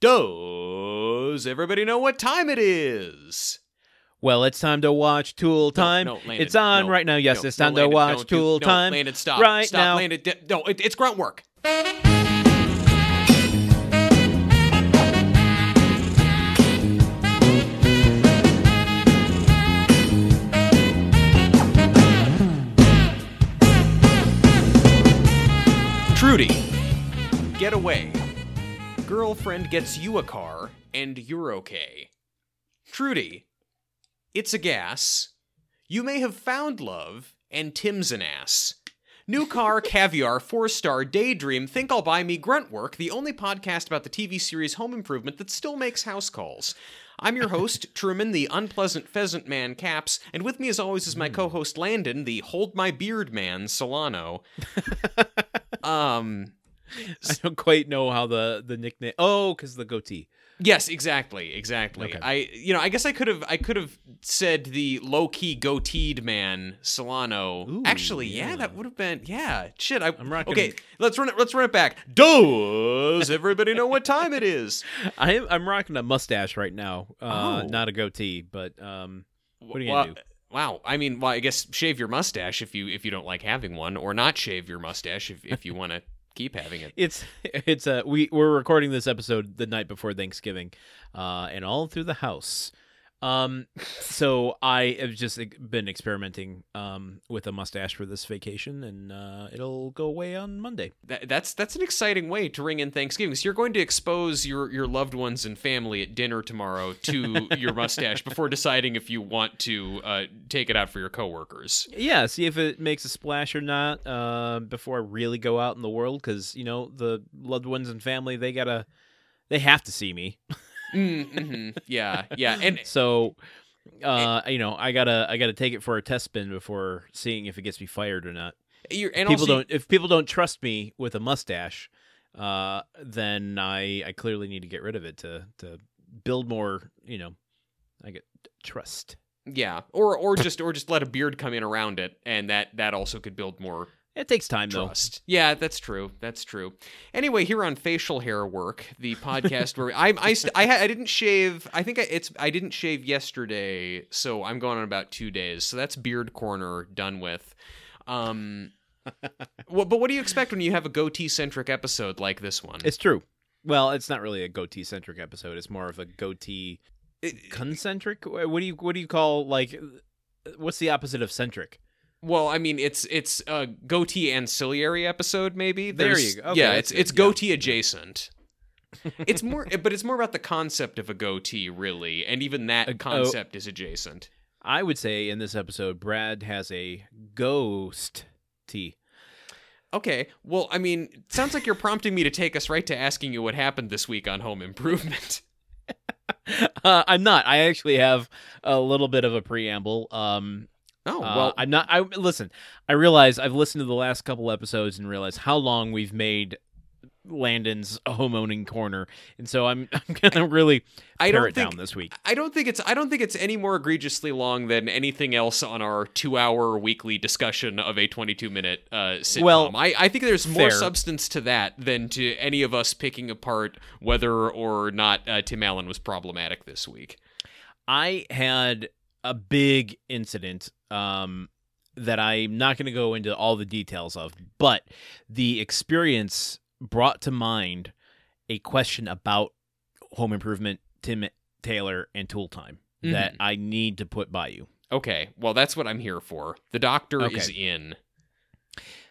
Does everybody know what time it is? Well, it's time to watch Tool Time. No, no, Landon, it's on no, right now. Yes, no, it's no, time Landon, to watch don't do- Tool no, Time. Landon, stop. right stop, now. Landon. di- No, it, it's grunt work. Trudy, get away. Girlfriend gets you a car, and you're okay. Trudy, it's a gas. You may have found love, and Tim's an ass. New car, caviar, four star, daydream, think I'll buy me grunt work, the only podcast about the TV series Home Improvement that still makes house calls. I'm your host, Truman, the unpleasant pheasant man, Caps, and with me as always is my co host, Landon, the hold my beard man, Solano. um, I don't quite know how the the nickname. Oh, because the goatee. Yes, exactly, exactly. Okay. I, you know, I guess I could have, I could have said the low key goateed man Solano. Ooh, Actually, yeah. yeah. that would have been, yeah. Shit, I, I'm rocking- Okay, let's run it. Let's run it back. Does everybody know what time it is? I am, I'm rocking a mustache right now. Uh, Oh. Not a goatee, but um, What are you Well, gonna do? Wow. I mean, well, I guess shave your mustache if you if you don't like having one, or not shave your mustache if if you want to keep having it. it's it's uh we we're recording this episode the night before Thanksgiving, uh, and all through the house. Um, so I have just been experimenting um with a mustache for this vacation, and uh, it'll go away on Monday. That, that's that's an exciting way to ring in Thanksgiving. So you're going to expose your your loved ones and family at dinner tomorrow to your mustache before deciding if you want to uh, take it out for your coworkers. Yeah, see if it makes a splash or not uh, before I really go out in the world, because you know the loved ones and family they gotta they have to see me. Mm, mhm. Yeah, yeah, and So, uh, you know, I gotta I gotta take it for a test spin before seeing if it gets me fired or not. you're and people also, don't if people don't trust me with a mustache, uh, then I I clearly need to get rid of it to to build more. You know, I get trust. yeah, or or just or just let a beard come in around it, and that that also could build more It takes time though. Yeah, that's true. That's true. Anyway, here on facial hair work, the podcast where I I st- I, I didn't shave. I think I, it's I didn't shave yesterday, so I'm going on about two days. So that's beard corner done with. Um, what, but what do you expect when you have a goatee centric episode like this one? It's true. Well, it's not really a goatee centric episode. It's more of a goatee It- concentric. What do you what do you call like? What's the opposite of centric? Well, I mean, it's it's a goatee ancillary episode, maybe. There you go. Okay, yeah, it's good. it's Yeah. goatee adjacent. it's more, but it's more about the concept of a goatee, really, and even that A- oh. concept is adjacent. I would say in this episode, Brad has a ghost tea. Okay, well, I mean, it sounds like you're prompting me to take us right to asking you what happened this week on Home Improvement. Uh, I'm not. I actually have a little bit of a preamble. Um, Oh uh, well, I'm not. I listen. I realize I've listened to the last couple episodes and realized how long we've made Landon's homeowning corner, and so I'm I'm gonna really I don't it think down this week. I don't think it's I don't think it's any more egregiously long than anything else on our two-hour weekly discussion of a 22-minute uh, sitcom. Well, I, I think there's more fair. substance to that than to any of us picking apart whether or not uh, Tim Allen was problematic this week. I had a big incident um, that I'm not going to go into all the details of, but the experience brought to mind a question about home improvement, Tim Taylor, and tool time that Mhm. I need to put by you. Okay, well that's what I'm here for. The doctor Okay. is in.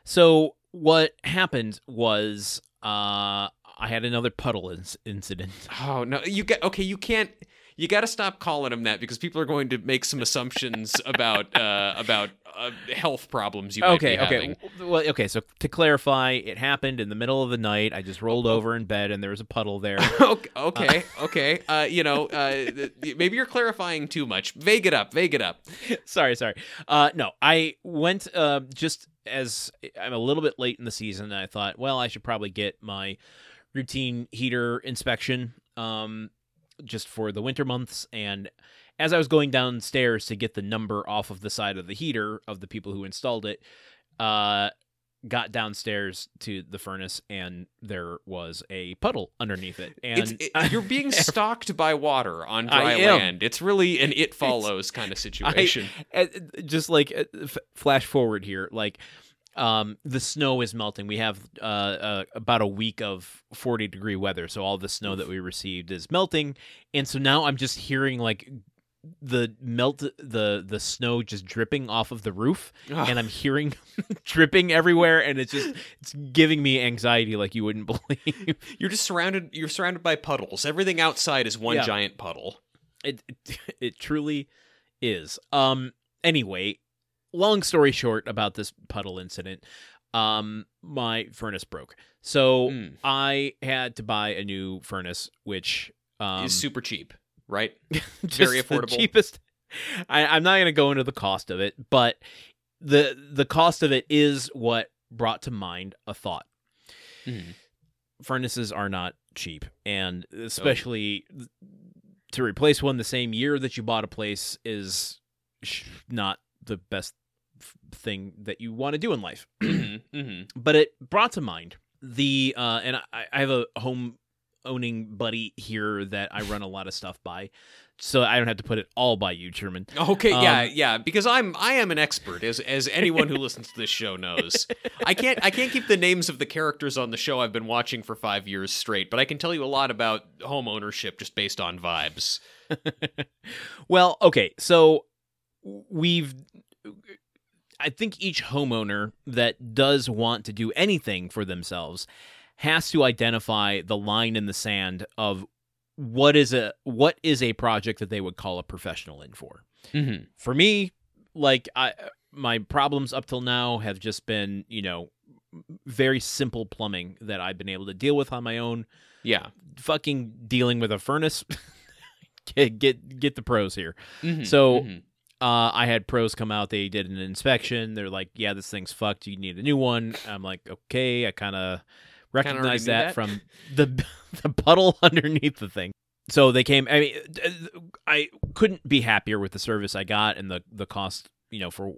So what happened was uh, I had another puddle inc- incident. Oh no, you get okay. You can't. You got to stop calling him that because people are going to make some assumptions about uh, about uh, health problems you might okay, okay. having. Well, okay. So to clarify, it happened in the middle of the night. I just rolled over in bed, and there was a puddle there. okay, okay, okay. Uh, you know, uh, maybe you're clarifying too much. Vague it up. Vague it up. sorry, sorry. Uh, no, I went uh, just as I'm a little bit late in the season. And I thought, well, I should probably get my routine heater inspection um, just for the winter months. And as I was going downstairs to get the number off of the side of the heater of the people who installed it, uh, got downstairs to the furnace and there was a puddle underneath it. And it- you're being stalked by water on dry land. It's really an it follows kind of situation. Uh, just like uh, flash forward here like um the snow is melting we have uh, uh about a week of 40 degree weather so all the snow that we received is melting and so now i'm just hearing like the melt the the snow just dripping off of the roof and i'm hearing dripping everywhere and it's just it's giving me anxiety like you wouldn't believe you're just surrounded. You're surrounded by puddles. Everything outside is one Yeah. giant puddle. it it, it truly is um anyway long story short about this puddle incident um my furnace broke so Mm. i had to buy a new furnace which um It's super cheap, right? very the affordable. cheapest I, i'm not going to go into the cost of it but the the cost of it is what brought to mind a thought Mhm. furnaces are not cheap and especially to replace one the same year that you bought a place is not the best thing that you want to do in life Mhm, mhm. but it brought to mind the uh and I, I have a home owning buddy here that I run a lot of stuff by so I don't have to put it all by you Truman Okay, yeah, Um, yeah, because I'm I am an expert as as anyone who listens to this show knows. I can't I can't keep the names of the characters on the show I've been watching for 5 years straight, but I can tell you a lot about home ownership just based on vibes. well, okay, so we've I think each homeowner that does want to do anything for themselves has to identify the line in the sand of what is a what is a project that they would call a professional in for. Mhm. For me, like I my problems up till now have just been, you know, very simple plumbing that I've been able to deal with on my own. Yeah. Fucking dealing with a furnace get get get the pros here. Mhm, So- mhm. Uh, I had pros come out. They did an inspection. They're like, "Yeah, this thing's fucked. You need a new one." I'm like, "Okay." I kind of recognize that, that. from the the puddle underneath the thing. So they came. I mean, I couldn't be happier with the service I got and the the cost. You know, for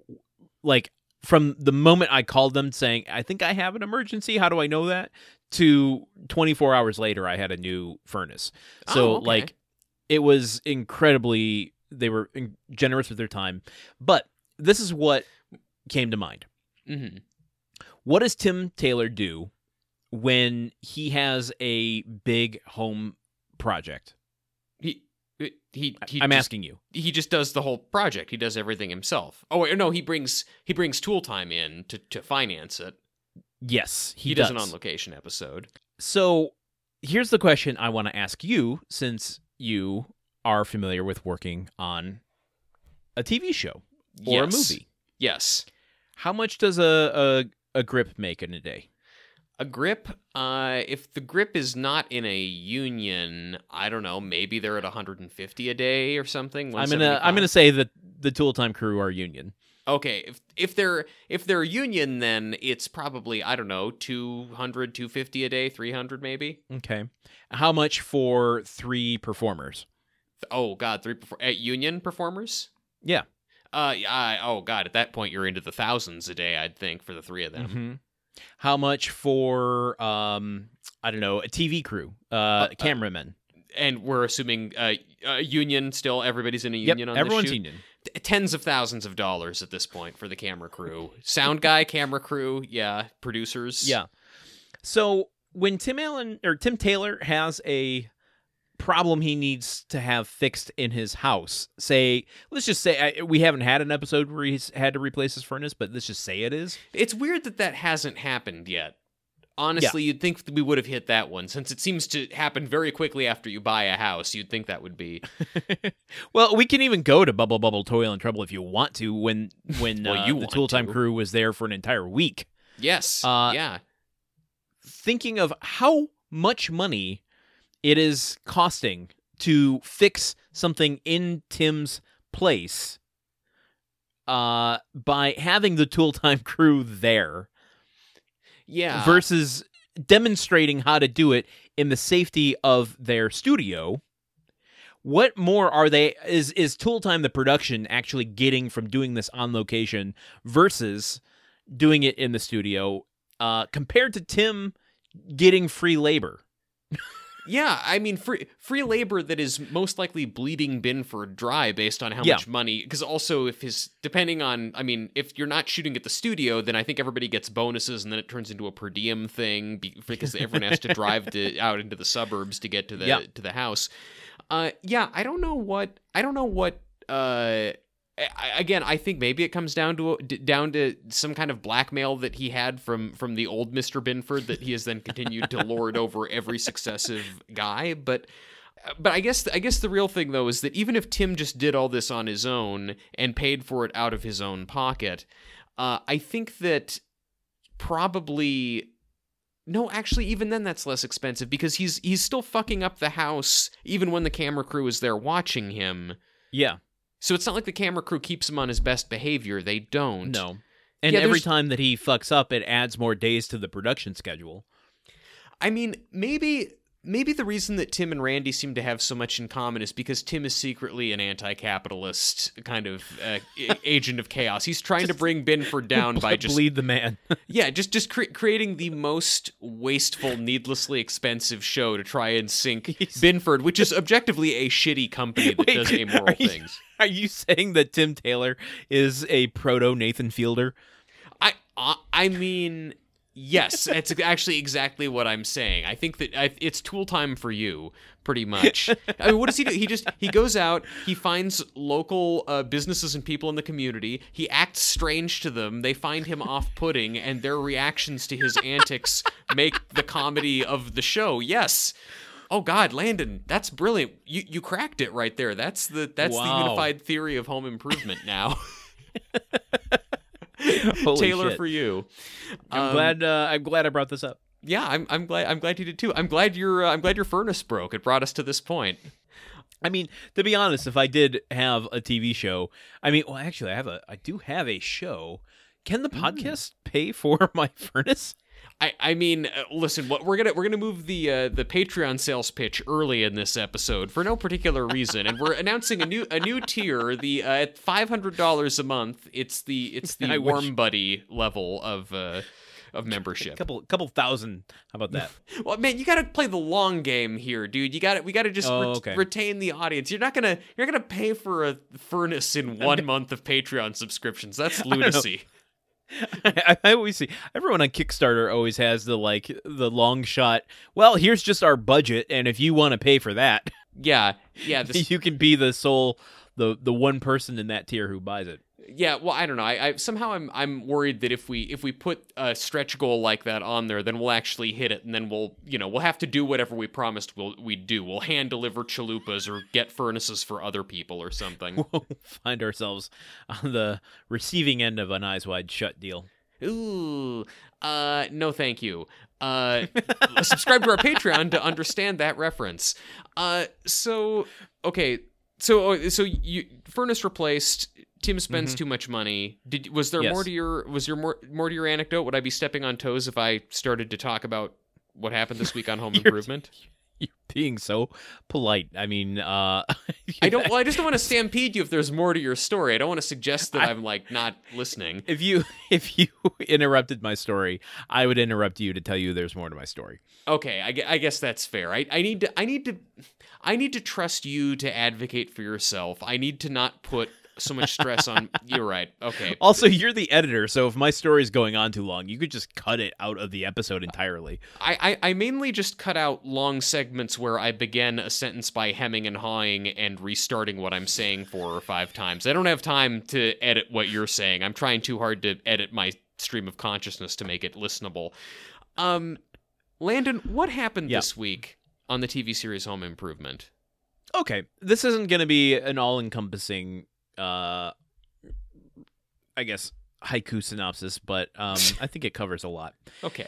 like from the moment I called them saying, "I think I have an emergency. How do I know that?" to 24 hours later, I had a new furnace. So Oh, okay. like, it was incredibly. They were generous with their time, but this is what came to mind. Mhm. What does Tim Taylor do when he has a big home project? He he he I'm just, asking you. he just does the whole project. He does everything himself. Oh wait, no, he brings he brings tool time in to to finance it. Yes, he, He, does. does an on location episode. So here's the question I want to ask you since you are familiar with working on a TV show or Yes. a movie. Yes. How much does a, a, a grip make in a day? A grip, uh, if the grip is not in a union, I don't know, maybe they're at 150 a day or something. I'm gonna I'm gonna say that the Tool Time crew are union. Okay, if if they're if they're union then it's probably, I don't know, 200, 250 a day, 300 maybe. Okay. How much for three performers? Oh god, three perfor- at union performers? Yeah. Uh I, oh god, at that point you're into the thousands a day, I'd think for the three of them. Mhm. How much for um I don't know a TV crew, uh, uh, cameramen? And we're assuming uh, uh union still everybody's in a Yep, union on everyone's shoot. union. T- tens of thousands of dollars at this point for the camera crew. Sound guy, camera crew, yeah, producers. Yeah. So when Tim Allen or Tim Taylor has a problem he needs to have fixed in his house, say, let's just say I, we haven't had an episode where he's had to replace his furnace, but let's just say it is. It's weird that that hasn't happened yet. Honestly, you'd think that we would have hit that one since it seems to happen very quickly after you buy a house. You'd think that would be. well, we can even go to Bubble Bubble Toil and Trouble if you want to. When when Well, uh, you the Tool Time to. crew was there for an entire week. Yes. Uh, yeah. thinking of how much money it is costing to fix something in Tim's place uh by having the tool time crew there Yeah. versus demonstrating how to do it in the safety of their studio what more are they is is tool time the production actually getting from doing this on location versus doing it in the studio uh, compared to Tim getting free labor. Yeah, I mean free free labor that is most likely bleeding Binford dry based on how Yeah. much money because also if his depending on I mean if you're not shooting at the studio then I think everybody gets bonuses and then it turns into a per diem thing because everyone has to drive to, out into the suburbs to get to the Yeah. to the house. Uh yeah, I don't know what I don't know what uh again, I think maybe it comes down to down to some kind of blackmail that he had from from the old Mister Binford that he has then continued to lord over every successive guy. But but I guess I guess the real thing though is that even if Tim just did all this on his own and paid for it out of his own pocket, uh, I think that probably. No, actually, even then, that's less expensive because he's he's still fucking up the house even when the camera crew is there watching him. Yeah, So it's not like the camera crew keeps him on his best behavior. They don't. no. And Yeah, every time that he fucks up, it adds more days to the production schedule. I mean, maybe maybe the reason that Tim and Randy seem to have so much in common is because Tim is secretly an anti-capitalist kind of uh, agent of chaos. He's trying to bring Binford down by just bleed the man. yeah, just just cre- creating the most wasteful, needlessly expensive show to try and sink Binford, which is objectively a shitty company that Wait, does are amoral you- things. Are you saying that Tim Taylor is a proto Nathan Fielder? I I, I mean, yes, that's actually exactly what I'm saying. I think that I, it's tool time for you, pretty much. I mean, what does he do? He just he goes out, he finds local uh, businesses and people in the community. He acts strange to them. They find him off-putting, and their reactions to his antics make the comedy of the show. Yes. Oh God, Landon, that's brilliant. You you cracked it right there. That's the that's the unified theory of home improvement now. Holy Taylor shit. for you. I'm Um, glad. Uh, I'm glad I brought this up. Yeah, I'm I'm glad I'm glad you did too. I'm glad your uh, I'm glad your furnace broke. It brought us to this point. I mean, to be honest, if I did have a TV show, I mean, well, actually, I have a, I do have a show. Can the podcast pay for my furnace? I, I mean, uh, listen. What we're gonna we're gonna move the uh, the Patreon sales pitch early in this episode for no particular reason, and we're announcing a new a new tier. The uh, at five hundred dollars a month, it's the it's the I wish- warm buddy level of uh, of membership. couple, couple thousand. How about that? Well, man, you got to play the long game here, dude. You got to we got to just Oh, ret- okay. retain the audience. You're not gonna you're not gonna pay for a furnace in one month of Patreon subscriptions. That's lunacy. I, I always see everyone on Kickstarter always has the like the long shot. Well, here's just our budget, and if you want to pay for that, Yeah, yeah, this, you can be the sole, the the one person in that tier who buys it. Yeah. Well, I don't know. I, I somehow I'm I'm worried that if we if we put a stretch goal like that on there, then we'll actually hit it, and then we'll you know we'll have to do whatever we promised we'll we do. We'll hand deliver chalupas or get furnaces for other people or something. We'll find ourselves on the receiving end of an eyes wide shut deal. Ooh, uh, no, thank you. Uh, subscribe to our Patreon to understand that reference. Uh, so okay, so oh, so you furnace replaced. Tim spends too much money. Did was there Yes. more to your was there more more to your anecdote? Would I be stepping on toes if I started to talk about what happened this week on Home Improvement? You're being so polite. I mean, uh, I don't. Well, I just don't want to stampede you if there's more to your story. I don't want to suggest that I- I'm like not listening. If you if you interrupted my story, I would interrupt you to tell you there's more to my story. Okay, I, I guess that's fair. I, I need to I need to I need to trust you to advocate for yourself. I need to not put so much stress on you're right. Okay. Also, you're the editor, so if my story is going on too long, you could just cut it out of the episode entirely. I, I, I mainly just cut out long segments where I begin a sentence by hemming and hawing and restarting what I'm saying four or five times. I don't have time to edit what you're saying. I'm trying too hard to edit my stream of consciousness to make it listenable. Um Landon, what happened Yeah. this week on the TV series Home Improvement? Okay, this isn't going to be an all-encompassing, uh, I guess, haiku synopsis, but um, I think it covers a lot. Okay.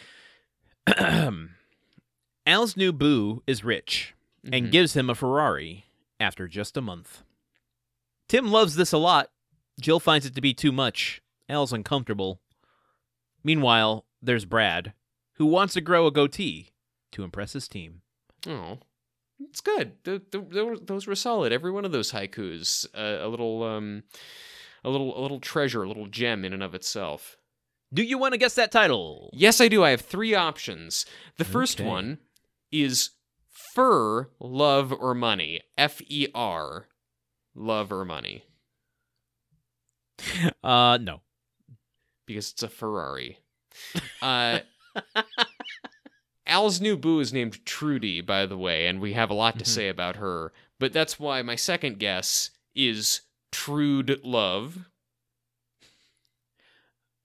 Al's new boo is rich and Mhm. gives him a Ferrari after just a month. Tim loves this a lot. Jill finds it to be too much. Al's uncomfortable. Meanwhile, there's Brad, who wants to grow a goatee to impress his team. Oh, it's good. Th th those those were solid. Every one of those haikus, uh, a little, um, a little, a little treasure, a little gem in and of itself. Do you want to guess that title? Yes, I do. I have three options. The first Okay. one is Fur, Love, or Money. F E R. Love or Money. Uh, no. Because it's a Ferrari. Uh, Al's new boo is named Trudy, by the way, and we have a lot to Mhm. say about her. But that's why my second guess is Trude Love.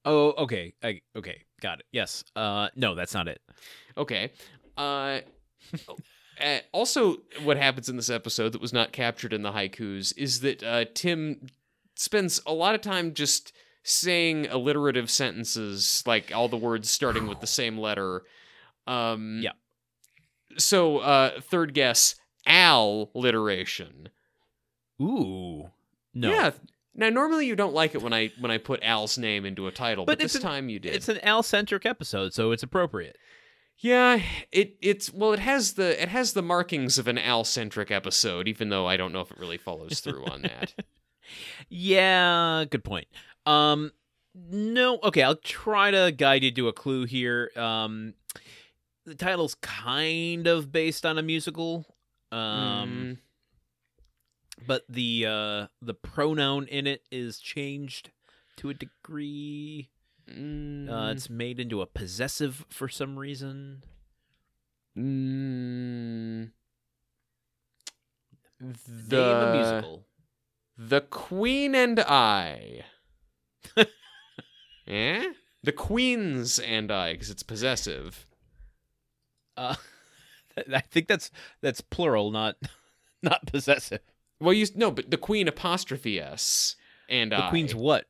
Oh, okay. I, okay, got it. Yes. Uh, no, that's not it. Okay. Uh, uh, also, what happens in this episode that was not captured in the haikus is that uh, Tim spends a lot of time just saying alliterative sentences, like all the words starting with the same letter. Um, Yeah. So, uh, third guess, Al literation. Ooh. No. Yeah. Now, normally you don't like it when I when I put Al's name into a title, but, But this an- time you did. It's an Al centric episode, so it's appropriate. Yeah, it it's well, it has the it has the markings of an Al centric episode, even though I don't know if it really follows through on that. Yeah, good point. Um, no, okay, I'll try to guide you to a clue here. Um, the title's kind of based on a musical. Um, but the uh the pronoun in it is changed to a degree. Mm, Uh, it's made into a possessive for some reason. mm, Name a the musical. the Queen and I. eh? The Queens and I, because it's possessive. Uh, I think that's that's plural, not not possessive. Well, you no, but the Queen apostrophe s and The I. queen's what?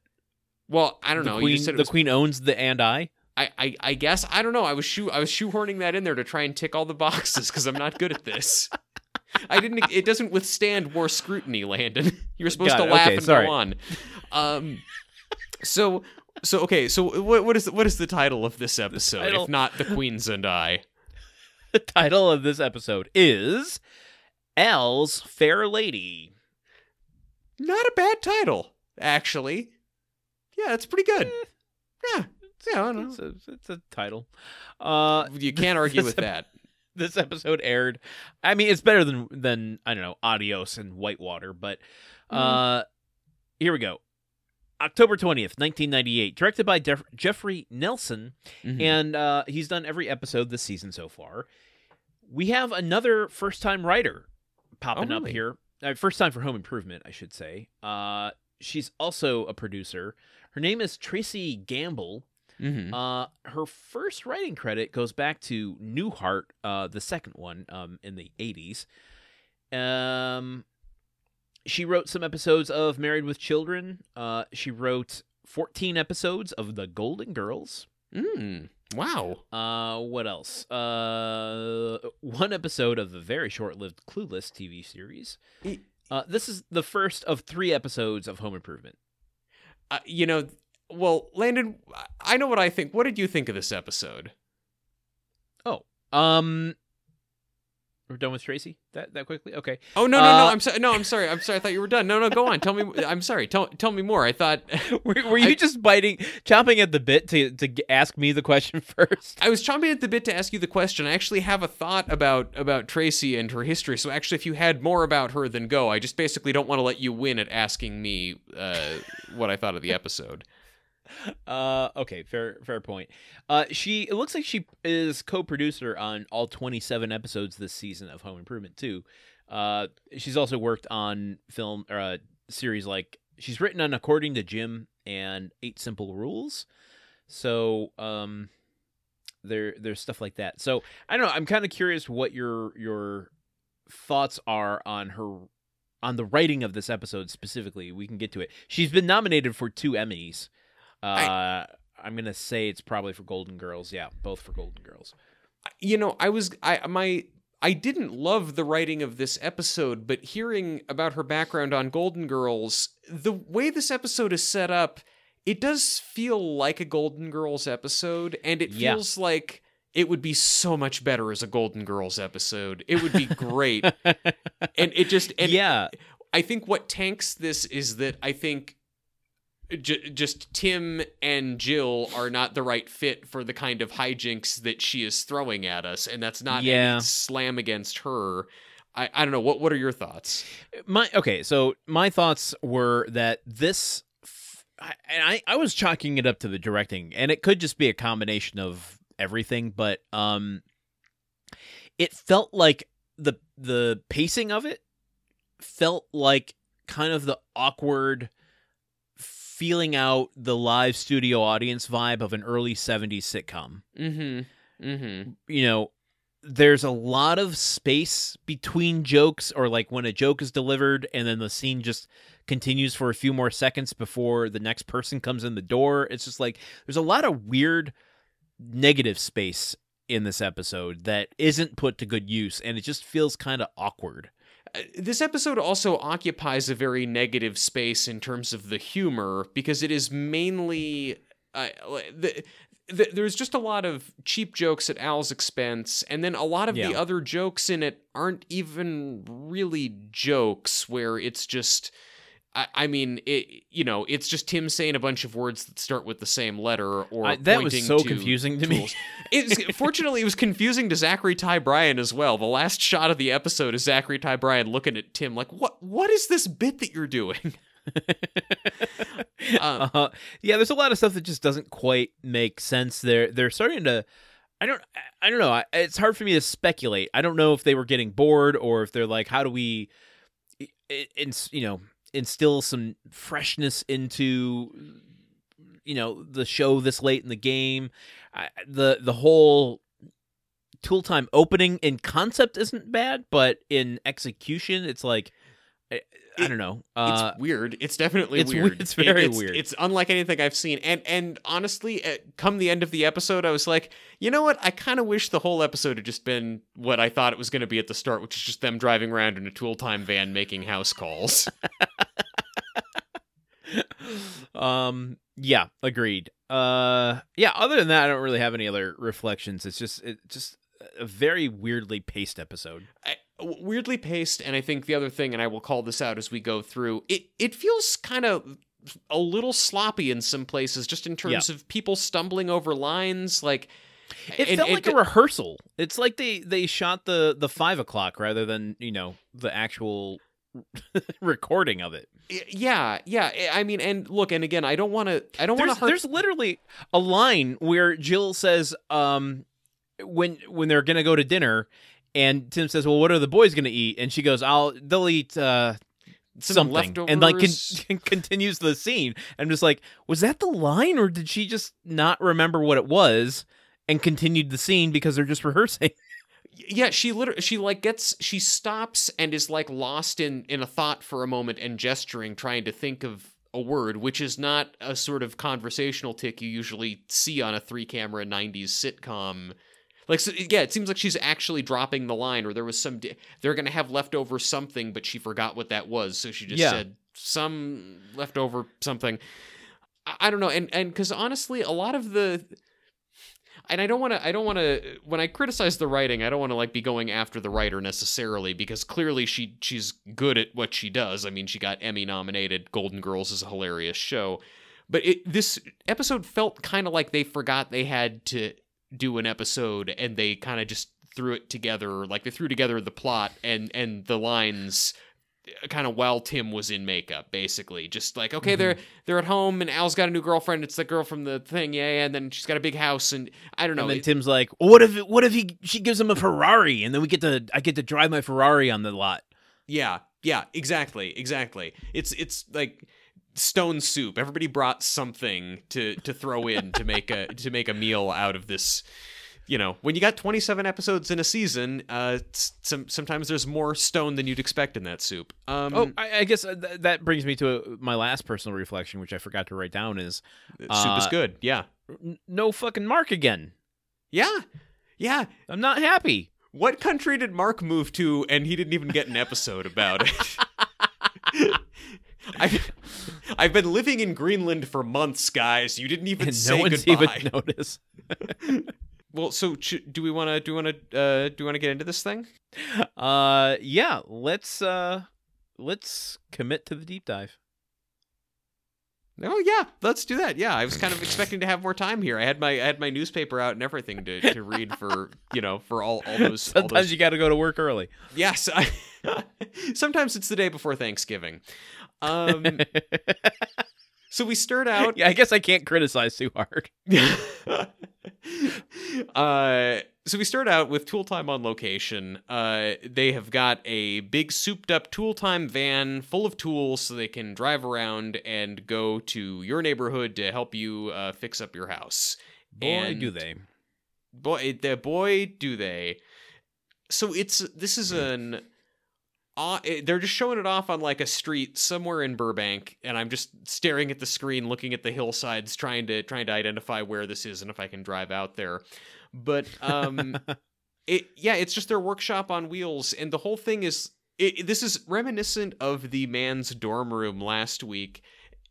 Well, I don't the know. Queen, you the was queen owns the and I. I, I, I guess I don't know. I was shoe I was shoehorning that in there to try and tick all the boxes because I'm not good at this. I didn't. It doesn't withstand more scrutiny, Landon. You're supposed Got to it. laugh Okay, and sorry. go on. Um, so so okay. So what what is what is the title of this episode? If not the Queens and I. The title of this episode is Al's Fair Lady. Not a bad title, actually. Yeah, it's pretty good. Yeah, yeah. I don't It's know. a, it's a title. Uh, You can't argue with that. this episode aired. I mean, it's better than than I don't know Adios and Whitewater, but uh, here we go. October twentieth, nineteen ninety eight, directed by Def- Geoffrey Nelson, Mhm. and uh, he's done every episode this season so far. We have another first time writer popping Oh, up here. Uh, first time for Home Improvement, I should say. Uh, she's also a producer. Her name is Tracy Gamble. Mhm. Uh, her first writing credit goes back to Newhart, uh, the second one, um, in the '80s. Um, she wrote some episodes of Married with Children. Uh, she wrote 14 episodes of The Golden Girls. Mm. Wow. Uh, what else? Uh, one episode of the very short-lived Clueless TV series. Uh, this is the first of three episodes of Home Improvement. Uh, you know, well, Landon, I know what I think. What did you think of this episode? Oh, um, we're done with Tracy. That that quickly? Okay. Oh no, no, no! Uh, I'm sorry. No, I'm sorry. I'm sorry. I thought you were done. No, no, go on. Tell me. I'm sorry. Tell tell me more. I thought Were, were you I- just biting, chomping at the bit to to ask me the question first? I was chomping at the bit to ask you the question. I actually have a thought about about Tracy and her history. So actually, if you had more about her, then go. I just basically don't want to let you win at asking me uh, what I thought of the episode. Uh, okay, fair fair point. Uh, she it looks like she is co-producer on all 27 episodes this season of Home Improvement too. Uh, she's also worked on film or uh, series like she's written on According to Jim and Eight Simple Rules. So um, there there's stuff like that. So I don't know. I'm kind of curious what your your thoughts are on her on the writing of this episode specifically. We can get to it. She's been nominated for two Emmys. Uh, I'm gonna say it's probably for Golden Girls. Yeah, both for Golden Girls. you know i was i my i didn't love the writing of this episode but hearing about her background on golden girls the way this episode is set up it does feel like a golden girls episode and it Yeah. feels like it would be so much better as a golden girls episode it would be great and it just and yeah, I think what tanks this is that I think j- just Tim and Jill are not the right fit for the kind of hijinks that she is throwing at us, and that's not Yeah. slam against her. I, I don't know. What what are your thoughts? My okay, so my thoughts were that this, f- I, I I was chalking it up to the directing, and it could just be a combination of everything, but um, it felt like the the pacing of it felt like kind of the awkward feeling out the live studio audience vibe of an early 70s sitcom Mm-hmm. Mm-hmm. you know, there's a lot of space between jokes, or like when a joke is delivered and then the scene just continues for a few more seconds before the next person comes in the door. It's just like there's a lot of weird negative space in this episode that isn't put to good use, and it just feels kind of awkward. Uh, This episode also occupies a very negative space in terms of the humor because it is mainly uh, the, the, there's just a lot of cheap jokes at Al's expense, and then a lot of the other jokes in it aren't even really jokes. Where it's just, I, I mean, it you know, it's just Tim saying a bunch of words that start with the same letter, or I- that was so to confusing to me. It's, fortunately, it was confusing to Zachery Ty Bryan as well. The last shot of the episode is Zachery Ty Bryan looking at Tim like, "What? What is this bit that you're doing?" Um, uh, yeah, there's a lot of stuff that just doesn't quite make sense. They're they're starting to. I don't. I don't know. I- It's hard for me to speculate. I don't know if they were getting bored or if they're like, how do we, i- i- ins, you know, instill some freshness into, you know, the show this late in the game. I, the the whole tool time opening in concept isn't bad, but in execution, it's like. Eh, I, don't know. Uh, it's weird. It's definitely it's we- weird. it's very it's, weird. It's unlike anything I've seen. And and honestly, uh, come the end of the episode, I was like, you know what? I kind of wish the whole episode had just been what I thought it was going to be at the start, which is just them driving around in a tool time van making house calls. um yeah agreed uh yeah other than that i don't really have any other reflections it's just it just a very weirdly paced episode I, weirdly paced and i think the other thing and i will call this out as we go through it it feels kind of a little sloppy in some places just in terms of people stumbling over lines like it and- felt and like a rehearsal. It's like they they shot the the five o'clock rather than you know the actual recording of it. Yeah yeah i mean and look and again i don't want to i don't want to hurt there's literally a line where jill says um when when they're gonna go to dinner and tim says well what are the boys gonna eat? And she goes i'll they'll eat uh some something. leftovers. And like con- continues the scene. I'm just like was that the line or did she just not remember what it was and continued the scene because they're just rehearsing? Yeah she literally she like gets she stops and is like lost in in a thought for a moment and gesturing trying to think of a word which is not a sort of conversational tick you usually see on a three camera 90s sitcom like so, yeah it seems like she's actually dropping the line or there was some di- they're gonna have leftover something but she forgot what that was so she just Yeah. said some leftover something I, I don't know and and because honestly a lot of the and I don't want to I don't want to when I criticize the writing I don't want to like be going after the writer necessarily because clearly she she's good at what she does. I mean, she got Emmy nominated. Golden Girls is a hilarious show. But it this episode felt kind of like they forgot they had to do an episode and they kind of just threw it together like they threw together the plot and and the lines kind of while Tim was in makeup, basically. Just like, okay, Mm-hmm. they're they're at home and Al's got a new girlfriend. It's the girl from the thing, yeah, yeah, and then she's got a big house and I don't know. and then it- tim's like what if what if he she gives him a ferrari and then we get to i get to drive my ferrari on the lot yeah, yeah, exactly, exactly. It's it's like stone soup. Everybody brought something to to throw in to make a to make a meal out of this. You know, when you got 27 episodes in a season, uh, some sometimes there's more stone than you'd expect in that soup. Um, oh i, I guess uh, th- that brings me to uh my last personal reflection which i forgot to write down is soup is uh, good. Yeah, n- no fucking mark again yeah, yeah. i'm not happy What country did Mark move to and he didn't even get an episode about it? I've, I've been living in Greenland for months, guys. You didn't even and say no one's goodbye. even noticed Well, so ch- do we want to do we want to uh, do want to get into this thing? uh yeah let's uh let's commit to the deep dive Oh yeah, let's do that. Yeah, I was kind of expecting to have more time here. I had my I had my newspaper out and everything to, to read for you know for all all those. all Sometimes those- you got to go to work early. yes, I, sometimes it's the day before Thanksgiving. Um, so we start out. yeah, I guess I can't criticize too hard. uh, so we start out with Tool Time on location. Uh, they have got a big souped up Tool Time van full of tools so they can drive around and go to your neighborhood to help you uh, fix up your house. Boy, And- do they. Boy, the boy, do they. So it's this is an. Uh, they're just showing it off on like a street somewhere in Burbank, and I'm just staring at the screen, looking at the hillsides, trying to trying to identify where this is and if I can drive out there. But um, it yeah, it's just their workshop on wheels, and the whole thing is it, this is reminiscent of the man's dorm room last week,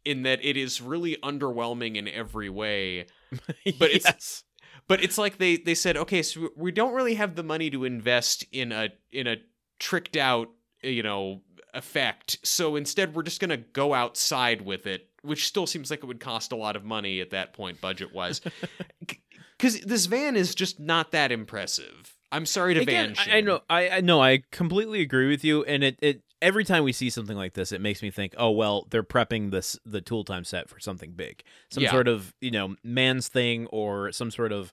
in that it is really underwhelming in every way. But it's- Yes. But it's like they they said, okay, so we don't really have the money to invest in a in a tricked out you know effect, so instead we're just gonna go outside with it, which still seems like it would cost a lot of money at that point budget wise. Because this van is just not that impressive. I'm sorry to Again, van. I, I know, I, I know, I completely agree with you, and it, it every time we see something like this, it makes me think, oh well, they're prepping this the tool time set for something big, some Yeah. sort of you know man's thing or some sort of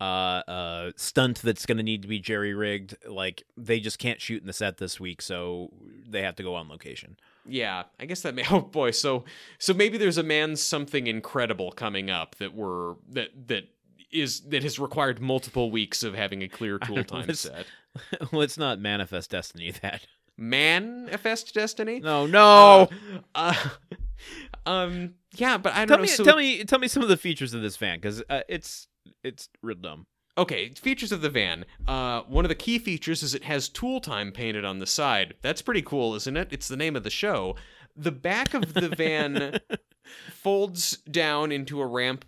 uh uh stunt that's going to need to be jerry rigged. Like they just can't shoot in the set this week, so they have to go on location. Yeah, I guess that may. Oh boy, so so maybe there's a man something incredible coming up that we're that that is that has required multiple weeks of having a clear tool time Let's- set. Let's not manifest destiny that. Manifest destiny. No, no. Uh, um. Yeah, but I don't tell know. me, so tell me, tell me some of the features of this van because uh, it's it's real dumb. Okay, features of the van. Uh, one of the key features is it has tool time painted on the side. That's pretty cool, isn't it? It's the name of the show. The back of the van folds down into a ramp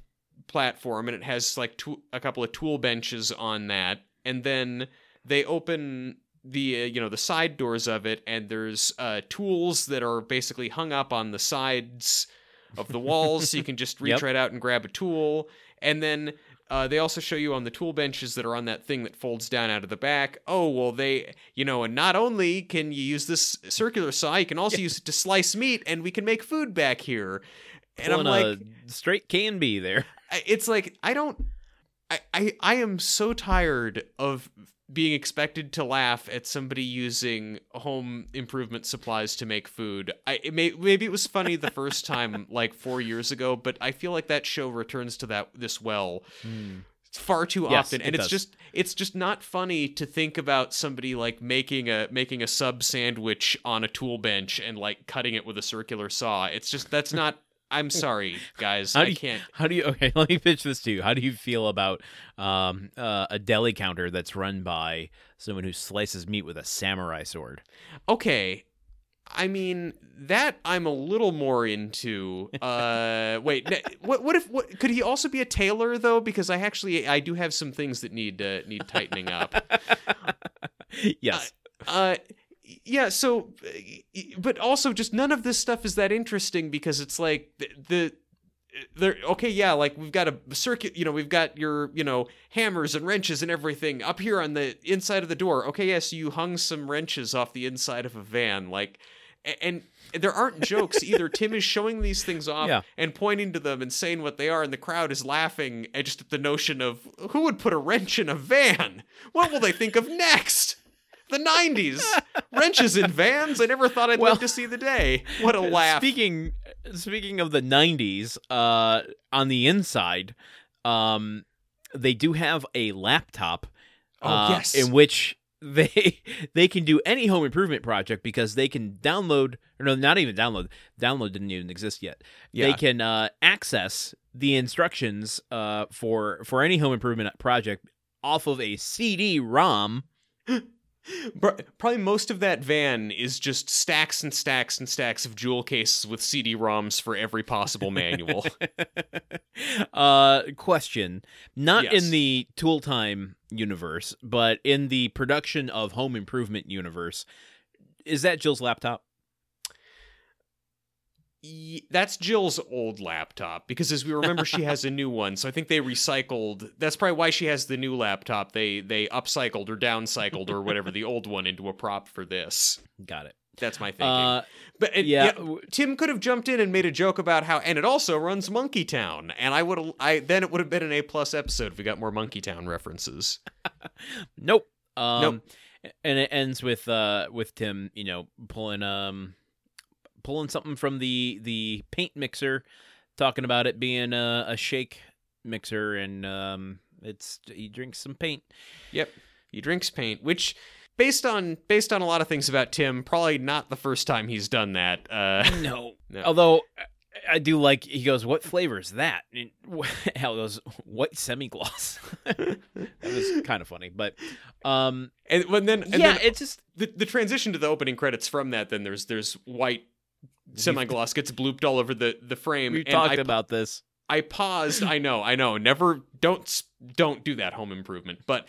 platform, and it has like a couple of tool benches on that. And then they open the uh, you know the side doors of it, and there's uh, tools that are basically hung up on the sides of the walls, so you can just reach Yep. right out and grab a tool. And then uh, they also show you on the tool benches that are on that thing that folds down out of the back. Oh, well, they, you know, and not only can you use this circular saw, you can also use it to slice meat, and we can make food back here. And I'm Pulling like, a straight can be there. It's like I don't, I, I, I am so tired of being expected to laugh at somebody using home improvement supplies to make food. I it may, maybe it was funny the first time like 4 years ago, but I feel like that show returns to that this well hmm. far too Yes, often it and it's does. just it's just not funny to think about somebody like making a making a sub sandwich on a tool bench and like cutting it with a circular saw. It's just that's not I'm sorry, guys. How I do you- can't How do you? Okay, let me pitch this to you. How do you feel about um, uh, a deli counter that's run by someone who slices meat with a samurai sword? Okay. I mean that I'm a little more into. Uh, wait, n- what? What if? What could he also be a tailor though? Because I actually I do have some things that need uh, need tightening up. yes. Uh, yeah. So, uh, but also just none of this stuff is that interesting because it's like the. the they're okay yeah like we've got a circuit you know we've got your you know hammers and wrenches and everything up here on the inside of the door okay yes you hung some wrenches off the inside of a van like and there aren't jokes either tim is showing these things off Yeah. and pointing to them and saying what they are and the crowd is laughing at just at the notion of who would put a wrench in a van what will they think of next the 90s wrenches in vans i never thought i'd Well- live to see the day what a laugh Speaking speaking of the '90s, uh, on the inside, um, they do have a laptop. Oh, uh, yes. in which they they can do any home improvement project because they can download or no, not even download. Download didn't even exist yet. yeah. They can uh, access the instructions uh, for for any home improvement project off of a CD-ROM. Bro- Probably most of that van is just stacks and stacks and stacks of jewel cases with CD-ROMs for every possible manual. uh question not Yes. in the tool time universe but in the production of home improvement universe is that jill's laptop that's Jill's old laptop because as we remember she has a new one. So I think they recycled that's probably why she has the new laptop. They they upcycled or downcycled or whatever the old one into a prop for this. Got it. That's my thinking. Uh, but yeah, yeah, Tim could have jumped in and made a joke about how and it also runs Monkey Town. And I would have I then it would have been an A plus episode if we got more Monkey Town references. Nope. Um, Nope. And it ends with uh with Tim, you know, pulling um pulling something from the the paint mixer, talking about it being a, a shake mixer, and um it's he drinks some paint. Yep. He drinks paint, which based on based on a lot of things about Tim, probably not the first time he's done that. Uh No. No. Although I- do like he goes, "What flavor is that?" And Hell, goes white semi gloss. that was kind of funny, but um, and when then and yeah, then it's just the, the transition to the opening credits from that then there's there's white semi-gloss gets blooped all over the the frame we talked I, about this. I paused I know I know never don't don't do that home improvement but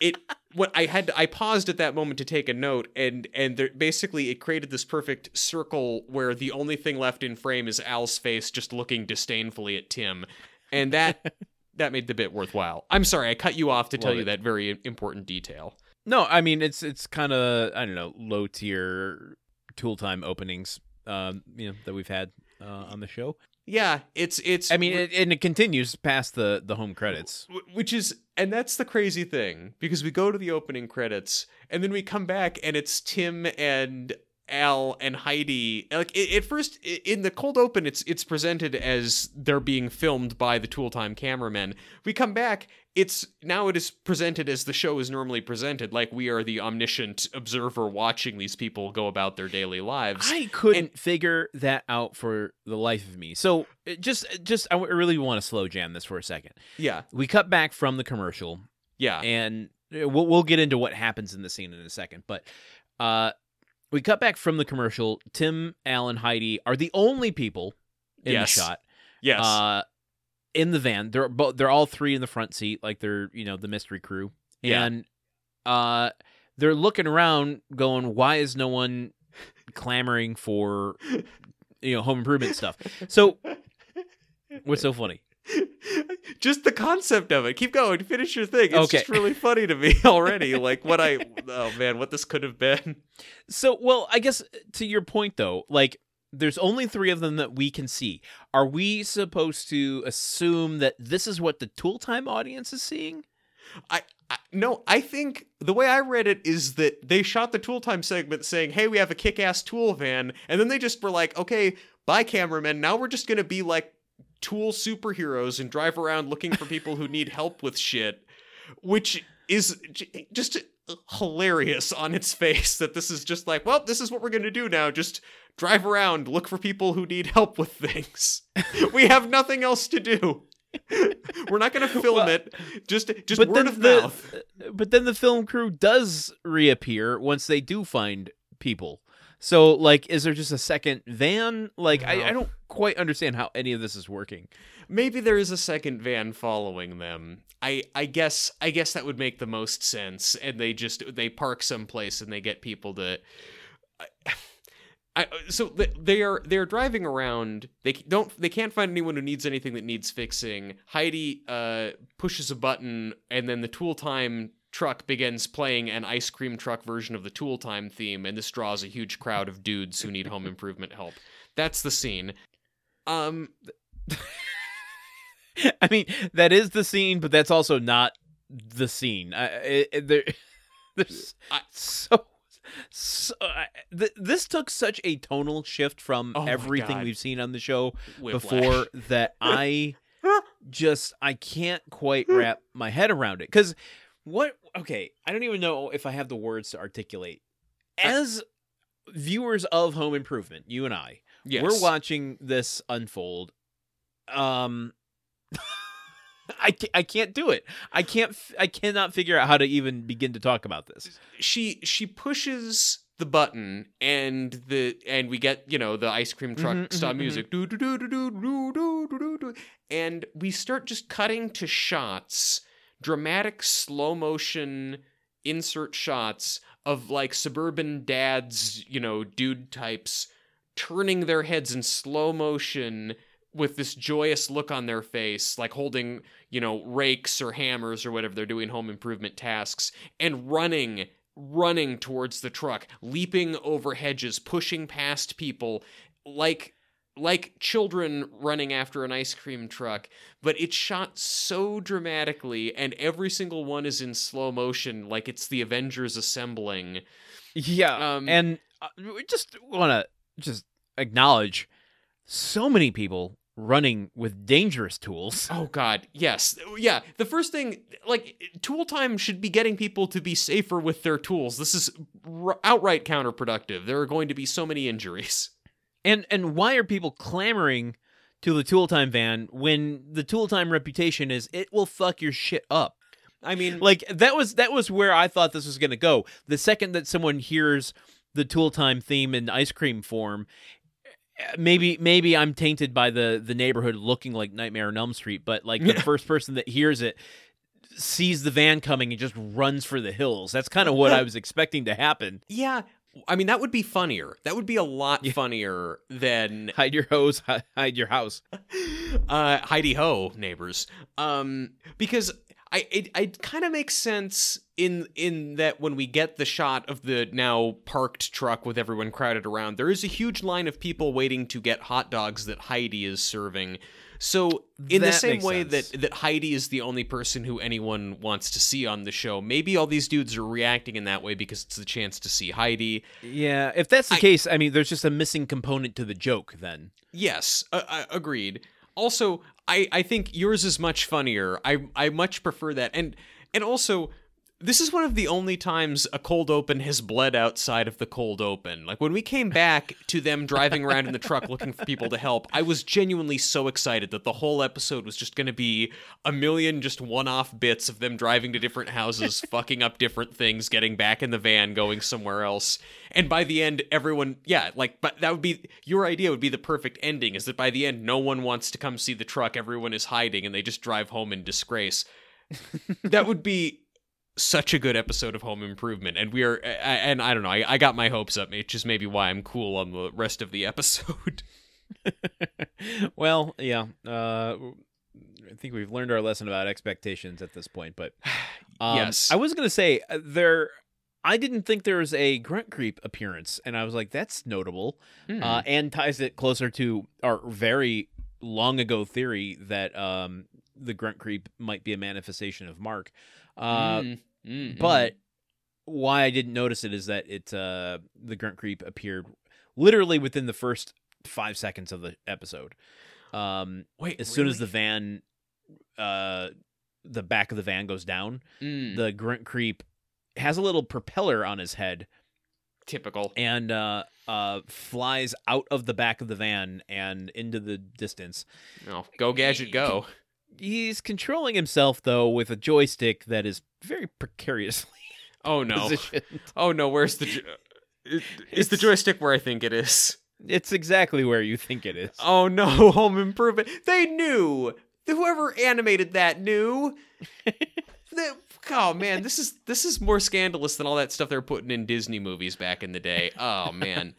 it what I had I paused at that moment to take a note and and there, basically it created this perfect circle where the only thing left in frame is Al's face just looking disdainfully at Tim and that that made the bit worthwhile. I'm sorry I cut you off to tell Love you it. that very important detail. No, I mean it's it's kind of I don't know low tier tool time openings, um, you know that we've had uh, on the show. Yeah, it's it's I mean, it, and it continues past the the home credits. Which is and that's the crazy thing because we go to the opening credits and then we come back and it's tim and al and heidi like i at first in the cold open it's it's presented as they're being filmed by the tool time cameramen we come back it's now it is presented as the show is normally presented like we are the omniscient observer watching these people go about their daily lives I couldn't figure that out for the life of me. So just just I really want to slow jam this for a second. yeah We cut back from the commercial, yeah and uh, we'll we'll get into what happens in the scene in a second. But uh, we cut back from the commercial. Tim, Al, and Heidi are the only people in Yes. the shot. yes uh in the van they're both they're all three in the front seat like they're you know the mystery crew Yeah. and uh they're looking around going why is no one clamoring for you know home improvement stuff so what's so funny just the concept of it. Keep going. Finish your thing. It's Okay. just really funny to me already. like what I oh man, what this could have been. so well i guess to your point though like there's only three of them that we can see are we supposed to assume that this is what the tool time audience is seeing I, I no, I think the way I read it is that they shot the tool time segment saying, "Hey, we have a kick-ass tool van," and then they just were like, "Okay, bye, cameraman. Now we're just gonna be like tool superheroes and drive around looking for people who need help with shit," which is just hilarious on its face. That this is just like, well, this is what we're gonna do now. Just drive around, look for people who need help with things. we have nothing else to do. We're not going to film Well, it. Just, just but word of the, mouth. Uh, but then the film crew does reappear once they do find people. So, like, is there just a second van? Like, I, I don't quite understand how any of this is working. Maybe there is a second van following them. I, I guess, I guess that would make the most sense. And they just they park someplace and they get people to. I, I, so they are they are driving around. They don't they can't find anyone who needs anything that needs fixing. Heidi uh, pushes a button and then the Tool Time truck begins playing an ice cream truck version of the Tool Time theme, and this draws a huge crowd of dudes who need home improvement help. That's the scene. Um, I mean, that is the scene, but that's also not the scene. I, it, it- there, there's I- so. So, I- th- this took such a tonal shift from Oh everything we've seen on the show Whiplash. before that I just I can't quite wrap my head around it because what okay I don't even know if I have the words to articulate as viewers of Home Improvement you and I yes. we're watching this unfold um I can't, I can't do it. I can't I cannot figure out how to even begin to talk about this. She she pushes the button and the and we get you know the ice cream truck Mhm, style mhm, music. do do do do do do do do and we start just cutting to shots dramatic slow motion insert shots of like suburban dads you know dude types turning their heads in slow motion with this joyous look on their face, like holding, you know, rakes or hammers or whatever they're doing home improvement tasks, and running, running towards the truck, leaping over hedges, pushing past people like like children running after an ice cream truck, but it's shot so dramatically and every single one is in slow motion like it's the Avengers assembling. Yeah, Um, and uh, we just want to just acknowledge so many people running with dangerous tools. Oh god, yes. Yeah, the first thing like tool time should be getting people to be safer with their tools. This is r- outright counterproductive. There are going to be so many injuries. And and why are people clamoring to the Tool Time van when the Tool Time reputation is it will fuck your shit up? I mean, Like that was that was where I thought this was going to go. The second that someone hears the Tool Time theme in ice cream form, maybe maybe I'm tainted by the the neighborhood looking like Nightmare on Elm Street, but like the first person that hears it sees the van coming and just runs for the hills. That's kind of what I was expecting to happen. yeah, I mean that would be funnier. That would be a lot funnier than Hide your hose, hide your house. uh Heidi Ho neighbors. Um because I it, it kind of makes sense in in that when we get the shot of the now parked truck with everyone crowded around, there is a huge line of people waiting to get hot dogs that Heidi is serving. So in the same way sense. that that Heidi is the only person who anyone wants to see on the show, maybe all these dudes are reacting in that way because it's the chance to see Heidi. Yeah, if that's the I- case, I mean, there's just a missing component to the joke. Then Yes, uh, agreed. Also, I I think yours is much funnier. I I much prefer that. And and also this is one of the only times a cold open has bled outside of the cold open. Like when we came back to them driving around in the truck looking for people to help, I was genuinely so excited that the whole episode was just going to be a million just one-off bits of them driving to different houses, fucking up different things, getting back in the van, going somewhere else. And by the end everyone, yeah, like but that would be your idea would be the perfect ending is that by the end no one wants to come see the truck, everyone is hiding and they just drive home in disgrace. that would be such a good episode of Home Improvement, and we are, and I don't know, I, I got my hopes up, which is maybe why I'm cool on the rest of the episode. well, yeah. Uh, I think we've learned our lesson about expectations at this point, but um, Yes. I was gonna say uh, there. I didn't think there was a grunt creep appearance, and I was like, "That's notable," Hmm. uh, and ties it closer to our very long ago theory that um, the grunt creep might be a manifestation of Mark. Uh, Mm, mm, mm. But why I didn't notice it is that it uh, the grunt creep appeared literally within the first five seconds of the episode. Um, wait, as soon as the van, uh, the back of the van goes down, Mm, the grunt creep has a little propeller on his head typical. and uh, uh, flies out of the back of the van and into the distance. No, go gadget, go. He's controlling himself though with a joystick that is very precariously Oh no, positioned. oh no, where's the? jo- the joystick where I think it is? It's exactly where you think it is. Oh no, Home Improvement. They knew. Whoever animated that knew. The- oh man, this is this is more scandalous than all that stuff they're putting in Disney movies back in the day. Oh man,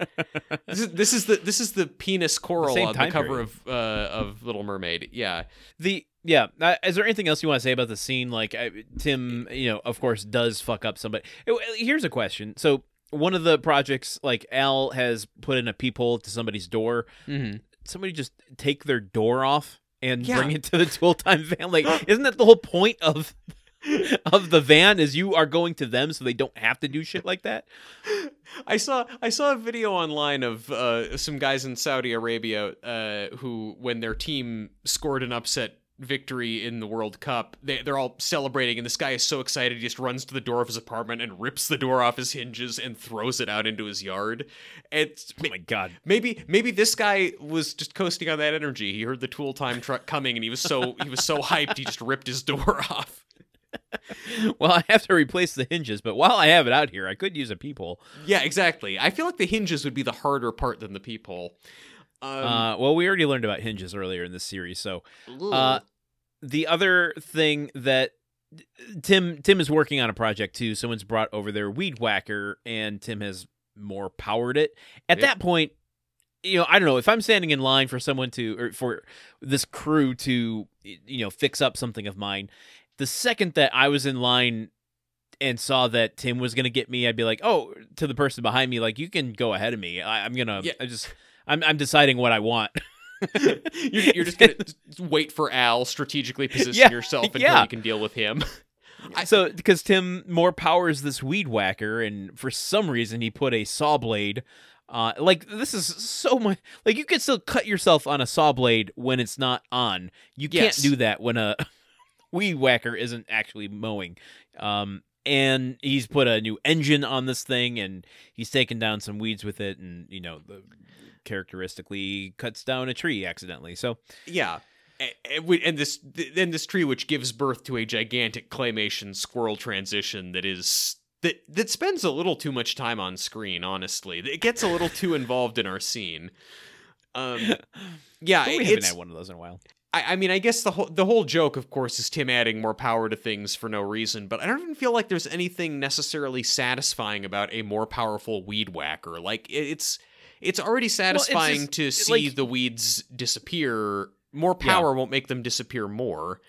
this is this is the this is the penis coral same on the cover period. of uh, of Little Mermaid. Yeah, The yeah, uh, is there anything else you want to say about the scene? Like I, Tim, you know, of course, does fuck up somebody. Uh, Here's a question. So one of the projects, like Al has put in a peephole to somebody's door. mm-hmm. Somebody just take their door off and Yeah. bring it to the tool time van. Like, isn't that the whole point of of the van? Is you are going to them so they don't have to do shit like that? I saw I saw a video online of uh, some guys in Saudi Arabia uh, who, when their team scored an upset victory in the World Cup, they, they're all celebrating, and this guy is so excited he just runs to the door of his apartment and rips the door off his hinges and throws it out into his yard. It's Oh my god. maybe maybe this guy was just coasting on that energy. He heard the tool time truck coming, and he was so he was so hyped he just ripped his door off. Well, I have to replace the hinges, but while I have it out here, I could use a peephole. Yeah, exactly. I feel like the hinges would be the harder part than the peephole. Um, uh, well, we already learned about hinges earlier in this series, so. Uh, the other thing that Tim Tim is working on a project too. Someone's brought over their weed whacker, and Tim has more powered it. At Yep. that point, you know, I don't know if I'm standing in line for someone to or for this crew to you know fix up something of mine. The second that I was in line and saw that Tim was gonna get me, I'd be like, oh, to the person behind me, like you can go ahead of me. I, I'm gonna, Yeah. I just, I'm, I'm deciding what I want. you're, you're just gonna wait for Al, strategically position Yeah, yourself until yeah. you can deal with him. I- so because Tim more powers this weed whacker, and for some reason he put a saw blade. Uh, like this is so much. Like you can still cut yourself on a saw blade when it's not on. You Yes. can't do that when a weed whacker isn't actually mowing. Um, and he's put a new engine on this thing, and he's taken down some weeds with it, and you know, the, characteristically cuts down a tree accidentally. So Yeah. A- And, we- and this and this tree which gives birth to a gigantic claymation squirrel transition that is that that spends a little too much time on screen honestly it gets a little too involved in our scene um yeah but we haven't had one of those in a while. I, I mean i guess the whole the whole joke of course is tim adding more power to things for no reason but i don't even feel like there's anything necessarily satisfying about a more powerful weed whacker like it, it's it's already satisfying just- to see like- the weeds disappear more Yeah. power won't make them disappear more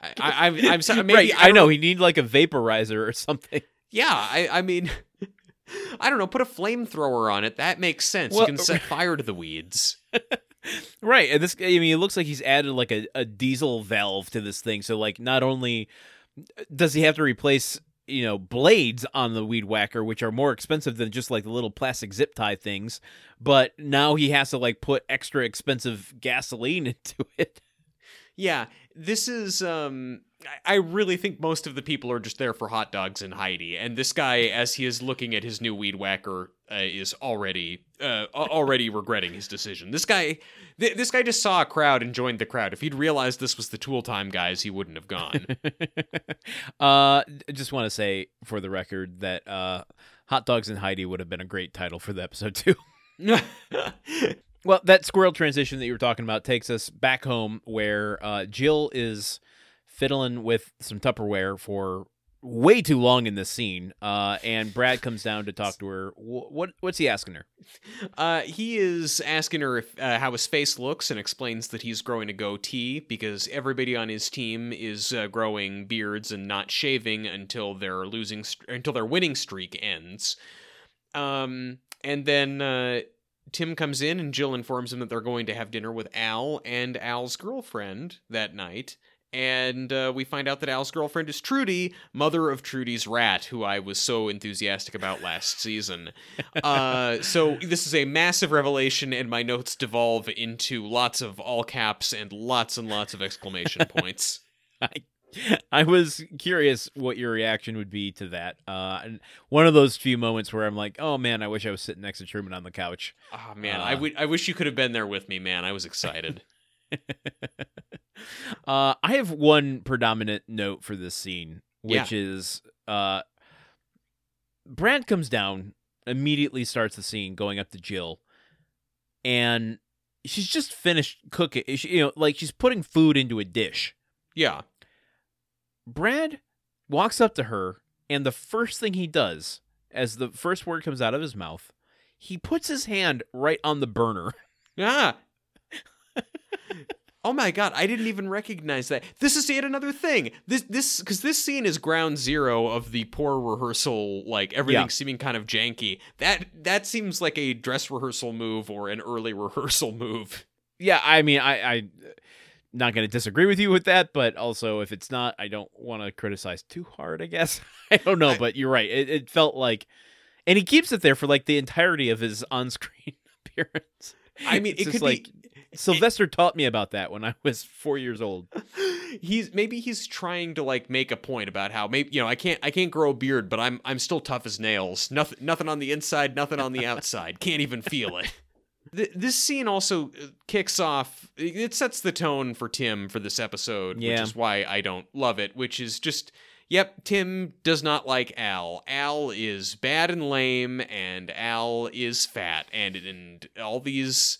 I, I, I'm, I'm sorry. Maybe, right, I, don't know he need like a vaporizer or something. Yeah, I, I mean, I don't know. Put a flamethrower on it. That makes sense. Well- you can set fire to the weeds. Right, and this I mean, it looks like he's added like a, a diesel valve to this thing. So like, not only uh, does he have to replace you know blades on the weed whacker, which are more expensive than just like the little plastic zip tie things, but now he has to like put extra expensive gasoline into it. Yeah, this is. um I really think most of the people are just there for hot dogs and Heidi, and this guy, as he is looking at his new weed whacker, uh, is already uh, already regretting his decision. This guy, th- this guy just saw a crowd and joined the crowd. If he'd realized this was the Tool Time guys, he wouldn't have gone. uh, I just want to say for the record that uh, hot dogs and Heidi would have been a great title for the episode too. Well, that squirrel transition that you were talking about takes us back home where uh, Jill is fiddling with some Tupperware for way too long in this scene, uh, and Brad comes down to talk to her. What what's he asking her? Uh, he is asking her if, uh, how his face looks and explains that he's growing a goatee because everybody on his team is uh, growing beards and not shaving until their losing st- until their winning streak ends. Um, and then uh, Tim comes in and Jill informs him that they're going to have dinner with Al and Al's girlfriend that night. And uh, we find out that Al's girlfriend is Trudy, mother of Trudy's rat, who I was so enthusiastic about last season. Uh, so this is a massive revelation, and my notes devolve into lots of all caps and lots and lots of exclamation points. I, I was curious what your reaction would be to that. Uh, and one of those few moments where I'm like, "Oh man, I wish I was sitting next to Truman on the couch." Oh man, I Uh. would- I wish you could have been there with me, man. I was excited. uh, I have one predominant note for this scene, which is uh, Brad comes down, immediately starts the scene, going up to Jill, and she's just finished cooking. She, you know, like she's putting food into a dish. yeah. Brad walks up to her, and the first thing he does, as the first word comes out of his mouth, he puts his hand right on the burner. Ah. oh my god, I didn't even recognize that. This is yet another thing. This this because this scene is ground zero of the poor rehearsal, like everything Yeah. seeming kind of janky. That that seems like a dress rehearsal move or an early rehearsal move. Yeah, I mean, I, I not going to disagree with you with that, but also if it's not, I don't want to criticize too hard. I guess I don't know, I- but you're right. It, it felt like, and he keeps it there for like the entirety of his on-screen appearance. I mean, It's it could like be. Sylvester taught me about that when I was four years old. he's maybe he's trying to like make a point about how maybe you know I can't I can't grow a beard, but I'm I'm still tough as nails. Nothing nothing on the inside, nothing on the outside. Can't even feel it. This scene also uh, kicks off. It sets the tone for Tim for this episode, which is why I don't love it. Which is just, yep, Tim does not like Al. Al is bad and lame, and Al is fat, and and all these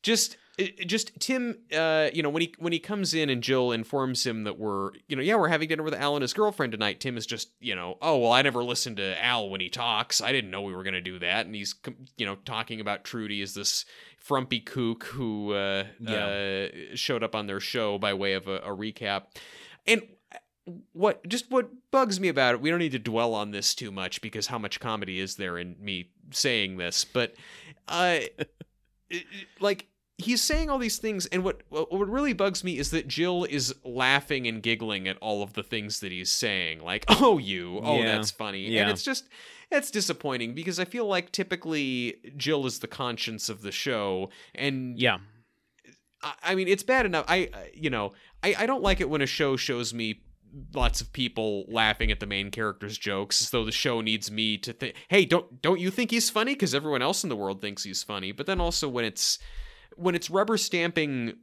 just it- it just Tim, uh, you know, when he when he comes in and Jill informs him that we're, you know, yeah, we're having dinner with Al and his girlfriend tonight. Tim is just, you know, oh well, I never listened to Al when he talks. I didn't know we were gonna do that, and he's, you know, talking about Trudy as this frumpy kook who uh, uh, showed up on their show by way of a, a recap, and what just what bugs me about it we don't need to dwell on this too much because how much comedy is there in me saying this but uh like he's saying all these things and what what really bugs me is that Jill is laughing and giggling at all of the things that he's saying like oh you oh Yeah. that's funny Yeah. and it's just it's disappointing because I feel like typically Jill is the conscience of the show and Yeah. I, I mean, it's bad enough. I, I- you know, I, I don't like it when a show shows me lots of people laughing at the main character's jokes as though the show needs me to think hey don't don't you think he's funny because everyone else in the world thinks he's funny but then also when it's when it's rubber stamping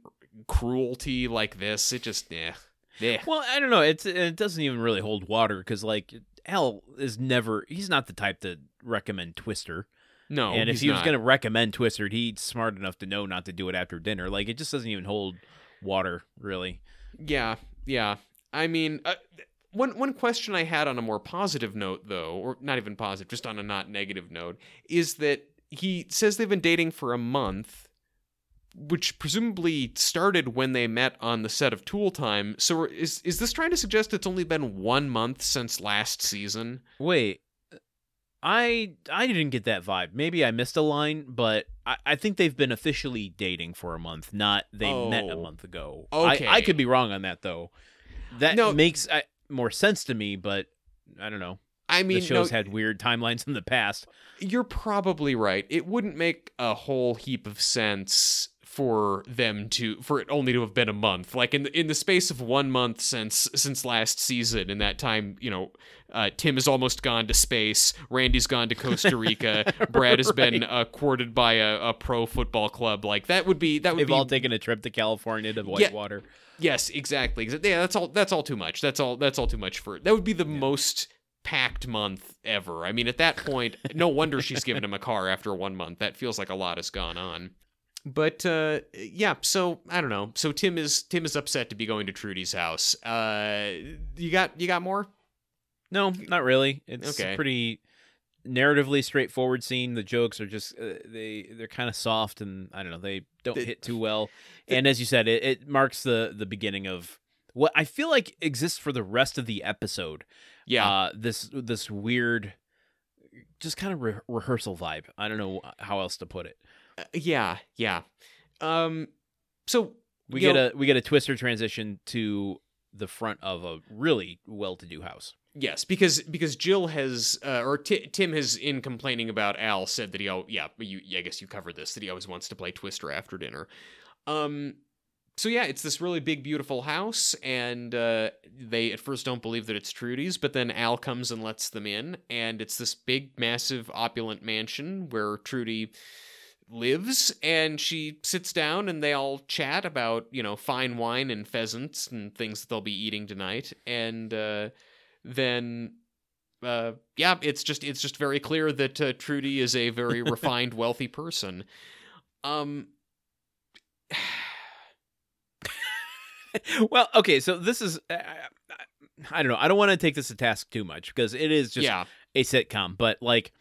cruelty like this it just eh, eh. Well, I don't know. It's it doesn't even really hold water because like Al is never. He's not the type to recommend Twister. no and if he was not. going to recommend Twister, he's smart enough to know not to do it after dinner. Like it just doesn't even hold water, really. Yeah, yeah. I mean, uh, one one question I had on a more positive note, though, or not even positive, just on a not negative note, is that he says they've been dating for a month, which presumably started when they met on the set of Tool Time. So is is this trying to suggest it's only been one month since last season? Wait, I I didn't get that vibe. Maybe I missed a line, but I, I think they've been officially dating for a month, not they met a Oh. month ago. Okay. I, I could be wrong on that though. That No. makes uh, more sense to me, but I don't know. I mean, the show's no, had weird timelines in the past. You're probably right. It wouldn't make a whole heap of sense for them to for it only to have been a month. Like in the, in the space of one month since since last season. In that time, you know, uh, Tim has almost gone to space. Randy's gone to Costa Rica. Brad has been uh, courted by a, a pro football club. Like that would be that would They've be all taken a trip to California to Whitewater. Yes, exactly. Yeah, that's all. That's all too much. That's all. That's all too much for. That would be the most packed month ever. I mean, at that point, no wonder she's given him a car after one month. That feels like a lot has gone on. But uh, yeah, so I don't know. So Tim is Tim is upset to be going to Trudy's house. Uh, you got you got more? No, not really. It's Okay. a pretty narratively straightforward scene. The jokes are just uh, they they're kind of soft and I don't know they don't The- hit too well. and as you said, it, it marks the the beginning of what I feel like exists for the rest of the episode. Yeah, Uh, this this weird, just kind of re- rehearsal vibe. I don't know how else to put it. Uh, yeah, yeah. Um, so We get know- a we get a twister transition to the front of a really well-to-do house. Yes, because because Jill has uh, or Ti Tim has in complaining about Al said that he oh yeah you yeah, I guess you covered this that he always wants to play Twister after dinner. Um, so yeah, it's this really big beautiful house, and uh, they at first don't believe that it's Trudy's, but then Al comes and lets them in, and it's this big, massive, opulent mansion where Trudy lives and she sits down and they all chat about you know fine wine and pheasants and things that they'll be eating tonight. And uh then uh yeah it's just it's just very clear that uh, Trudy is a very refined wealthy person. Um well, okay, so this is I, I, I don't know. I don't want to take this to task too much because it is just yeah. a sitcom, but like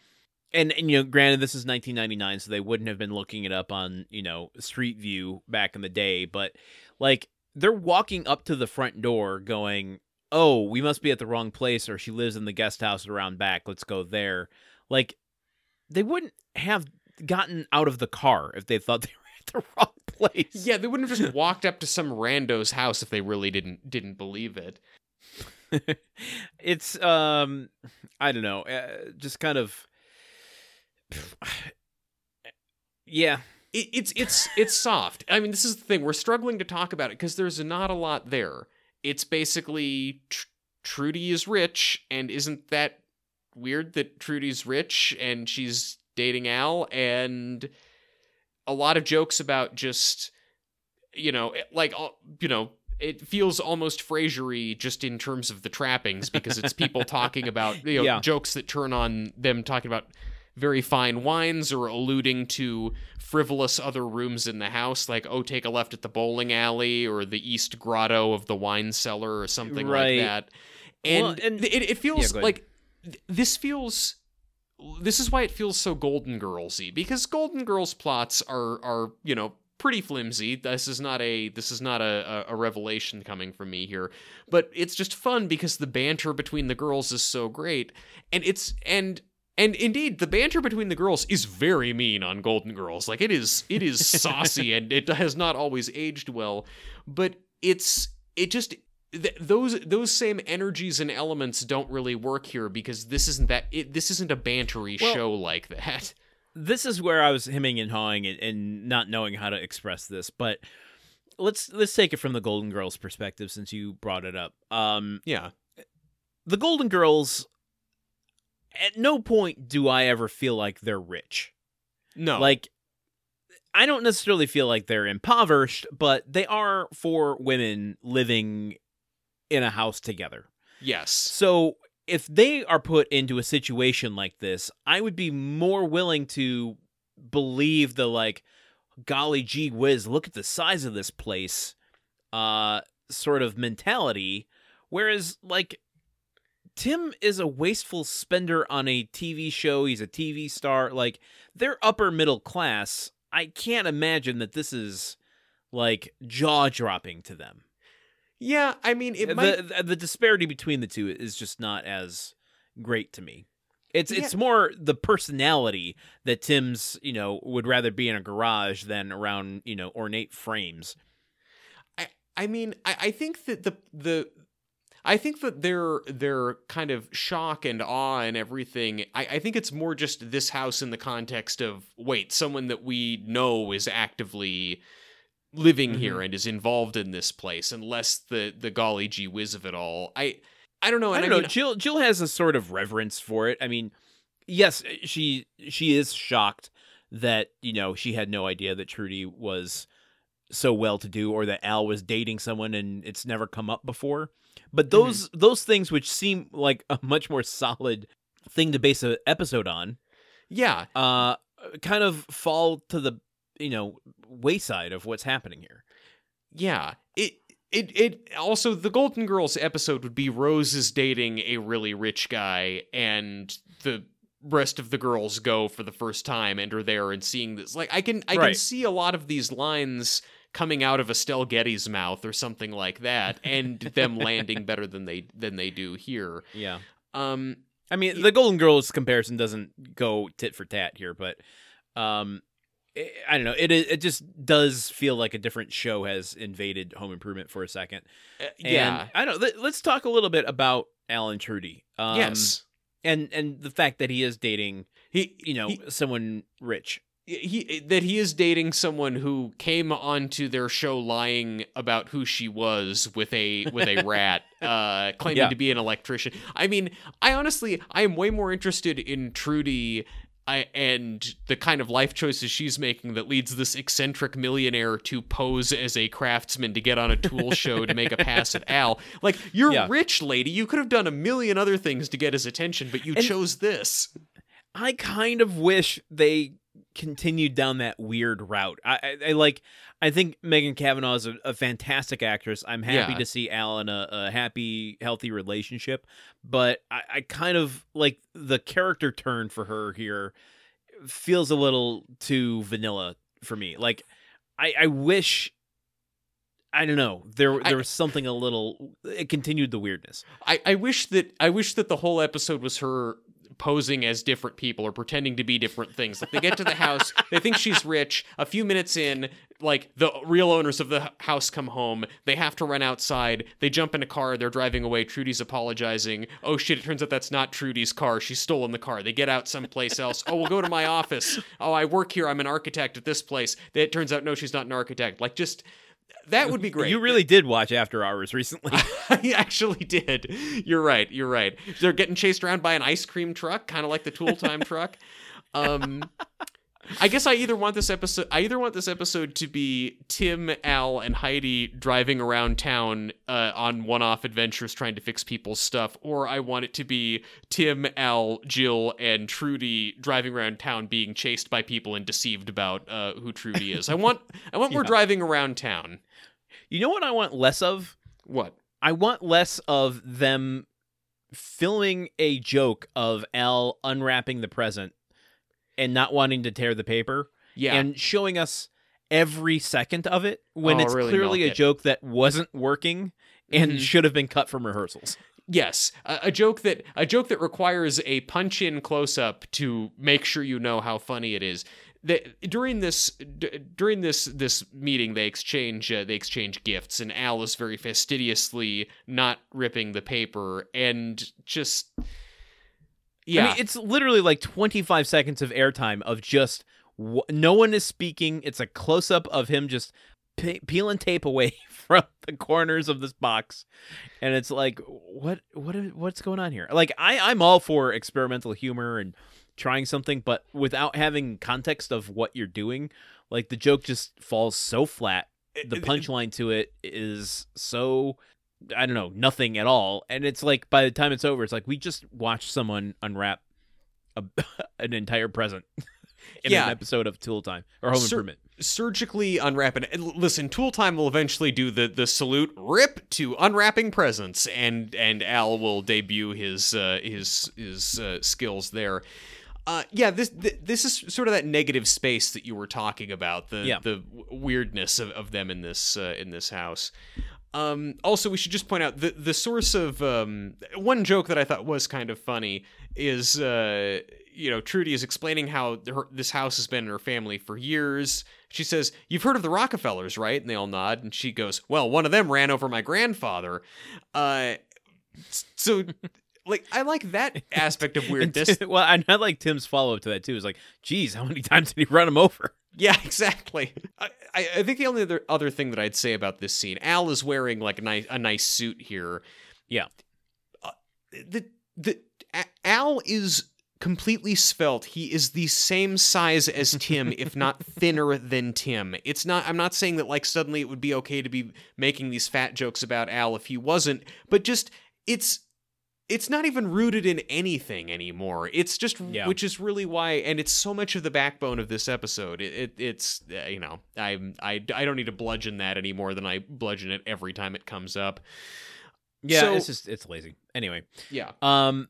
and, and you know, granted this is 1999 so they wouldn't have been looking it up on, you know, Street View back in the day, but like they're walking up to the front door going, "Oh, we must be at the wrong place or she lives in the guest house around back. Let's go there." Like they wouldn't have gotten out of the car if they thought they were at the wrong place. yeah they wouldn't have just walked up to some rando's house if they really didn't didn't believe it it's um i don't know uh, just kind of yeah it, it's it's it's soft. I mean, this is the thing. We're struggling to talk about it because there's not a lot there. It's basically Tr- Trudy is rich, and isn't that weird that Trudy's rich and she's dating Al, and a lot of jokes about just you know like you know. It feels almost Frasier-y just in terms of the trappings because it's people talking about you know Yeah. jokes that turn on them talking about very fine wines or alluding to frivolous other rooms in the house, like oh, take a left at the bowling alley or the east grotto of the wine cellar or something Right. like that. And, Well, and- it, it feels ahead. like this feels. This is why it feels so Golden Girlsy because Golden Girls plots are are you know pretty flimsy. This is not a this is not a, a revelation coming from me here, but it's just fun because the banter between the girls is so great, and it's and and indeed the banter between the girls is very mean on Golden Girls. Like it is it is saucy and it has not always aged well, but it's it just th- those those same energies and elements don't really work here because this isn't that it, this isn't a bantery Well- show like that. this is where I was hemming and hawing and, and not knowing how to express this, but let's let's take it from the Golden Girls perspective since you brought it up. Um, Yeah. the Golden Girls, at no point do I ever feel like they're rich. No. Like, I don't necessarily feel like they're impoverished, but they are four women living in a house together. yes. So if they are put into a situation like this, I would be more willing to believe the like, golly gee whiz, look at the size of this place, uh, sort of mentality. Whereas like Tim is a wasteful spender on a TV show. He's a TV star. Like they're upper middle class. I can't imagine that this is like jaw dropping to them Yeah, I mean it the, might the the disparity between the two is just not as great to me. It's Yeah. it's more the personality that Tim's you know would rather be in a garage than around you know ornate frames. I, I mean, I, I think that the the I think that their their kind of shock and awe and everything. I, I think it's more just this house in the context of wait, someone that we know is actively living mm-hmm. here and is involved in this place, and less the the golly gee whiz of it all. I I don't know. I don't I, know. Jill Jill has a sort of reverence for it. I mean, yes, she she is shocked that you know she had no idea that Trudy was so well to do or that Al was dating someone and it's never come up before. But those those things which seem like a much more solid thing to base an episode on yeah, uh kind of fall to the you know wayside of what's happening here. Yeah. It it it also the Golden Girls episode would be Rose is dating a really rich guy and the rest of the girls go for the first time and are there and seeing this. Like I can I can see a lot of these lines coming out of Estelle Getty's mouth or something like that and them landing better than they than they do here. Yeah. Um I mean, the Golden Girls comparison doesn't go tit for tat here, but um, i I don't know. It it just does feel like a different show has invaded Home Improvement for a second. uh, And yeah. I don't. Let, let's talk a little bit about Al and Trudy. Um, yes. and and the fact that he is dating, He you know, he- someone rich. He that he is dating someone who came onto their show lying about who she was with a with a rat uh claiming Yeah. to be an electrician i mean i honestly i am way more interested in trudy I, and the kind of life choices she's making that leads this eccentric millionaire to pose as a craftsman to get on a tool show to make a pass at Al. Like, you're Yeah. rich, lady. You could have done a million other things to get his attention, but you And- chose this. I kind of wish they continued down that weird route. I, I, I like. I think Megan Cavanagh is a, a fantastic actress. I'm happy Yeah. to see Al in a, a happy, healthy relationship, but I, I kind of like the character turn for her here feels a little too vanilla for me. Like, I, I wish. I don't know. There, there was something a little. It continued the weirdness. I, I wish that I wish that the whole episode was her posing as different people or pretending to be different things. Like they get to the house, they think she's rich. A few minutes in, like the real owners of the house come home. They have to run outside. They jump in a car. They're driving away. Trudy's apologizing. Oh shit! It turns out that's not Trudy's car. She's stolen the car. They get out someplace else. Oh, we'll go to my office. Oh, I work here. I'm an architect at this place. It turns out no, she's not an architect. Like just. That would be great. You really did watch After Hours recently. I actually did. You're right. You're right. They're getting chased around by an ice cream truck, kind of like the Tool Time truck. Um, I guess I either want this episode. I either want this episode to be Tim, Al, and Heidi driving around town uh, on one-off adventures trying to fix people's stuff, or I want it to be Tim, Al, Jill, and Trudy driving around town being chased by people and deceived about uh, who Trudy is. I want. I want more Yeah. driving around town. You know what I want less of? What? I want less of them filming a joke of Al unwrapping the present and not wanting to tear the paper Yeah. and showing us every second of it when Oh, it's really clearly a it. joke that wasn't working and Mhm. should have been cut from rehearsals. Yes, a, a joke that a joke that requires a punch-in close-up to make sure you know how funny it is. That during this d- during this this meeting, they exchange uh, they exchange gifts, and Al is very fastidiously not ripping the paper, and just yeah, I mean, it's literally like 25 seconds of airtime of just w- no one is speaking. It's a close up of him just pe- peeling tape away from the corners of this box, and it's like, what, what, what's going on here? Like, I, I'm all for experimental humor and trying something, but without having context of what you're doing, like the joke just falls so flat. The punchline to it is so I don't know, nothing at all. And it's like by the time it's over, it's like we just watched someone unwrap a, an entire present in Yeah. an episode of Tool Time or Home Sir- Improvement. surgically unwrapping. Listen, Tool Time will eventually do the the salute rip to unwrapping presents, and and Al will debut his uh, his his uh, skills there. Uh, yeah, this th- this is sort of that negative space that you were talking about. The Yeah. the w- weirdness of, of them in this uh, in this house. Um, also, we should just point out the the source of um, one joke that I thought was kind of funny is uh, you know Trudy is explaining how her, this house has been in her family for years. She says, "You've heard of the Rockefellers, right?" And they all nod. And she goes, "Well, one of them ran over my grandfather." Uh, so, like, I like that aspect of weirdness. Well, and I like Tim's follow up to that too. Is like, geez, how many times did he run him over? Yeah, exactly. I, I I think the only other other thing that I'd say about this scene, Al is wearing like a nice a nice suit here. Yeah. Uh, the the A- Al is completely svelte. He is the same size as Tim, if not thinner than Tim. It's not. I'm not saying that like suddenly it would be okay to be making these fat jokes about Al if he wasn't, but just it's it's not even rooted in anything anymore. It's just, Yeah. which is really why, and it's so much of the backbone of this episode. It, it it's uh, you know, I'm I I don't need to bludgeon that any more than I bludgeon it every time it comes up. Yeah, So- it's just it's lazy. Anyway, Yeah. um,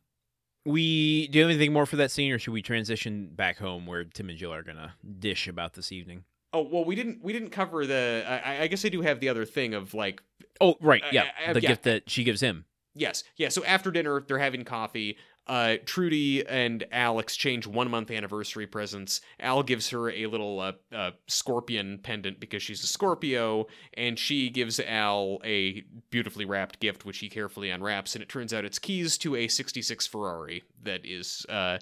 we do you have anything more for that scene, or should we transition back home where Tim and Jill are gonna dish about this evening? Oh well, we didn't we didn't cover the. I, I guess I do have the other thing of like Oh, right, Uh, yeah, uh, the yeah. gift that she gives him. Yes, yeah. So after dinner, they're having coffee. Uh, Trudy and Al exchange one month anniversary presents. Al gives her a little uh, uh, scorpion pendant because she's a Scorpio, and she gives Al a beautifully wrapped gift, which he carefully unwraps. And it turns out it's keys to a '66 Ferrari that is, uh,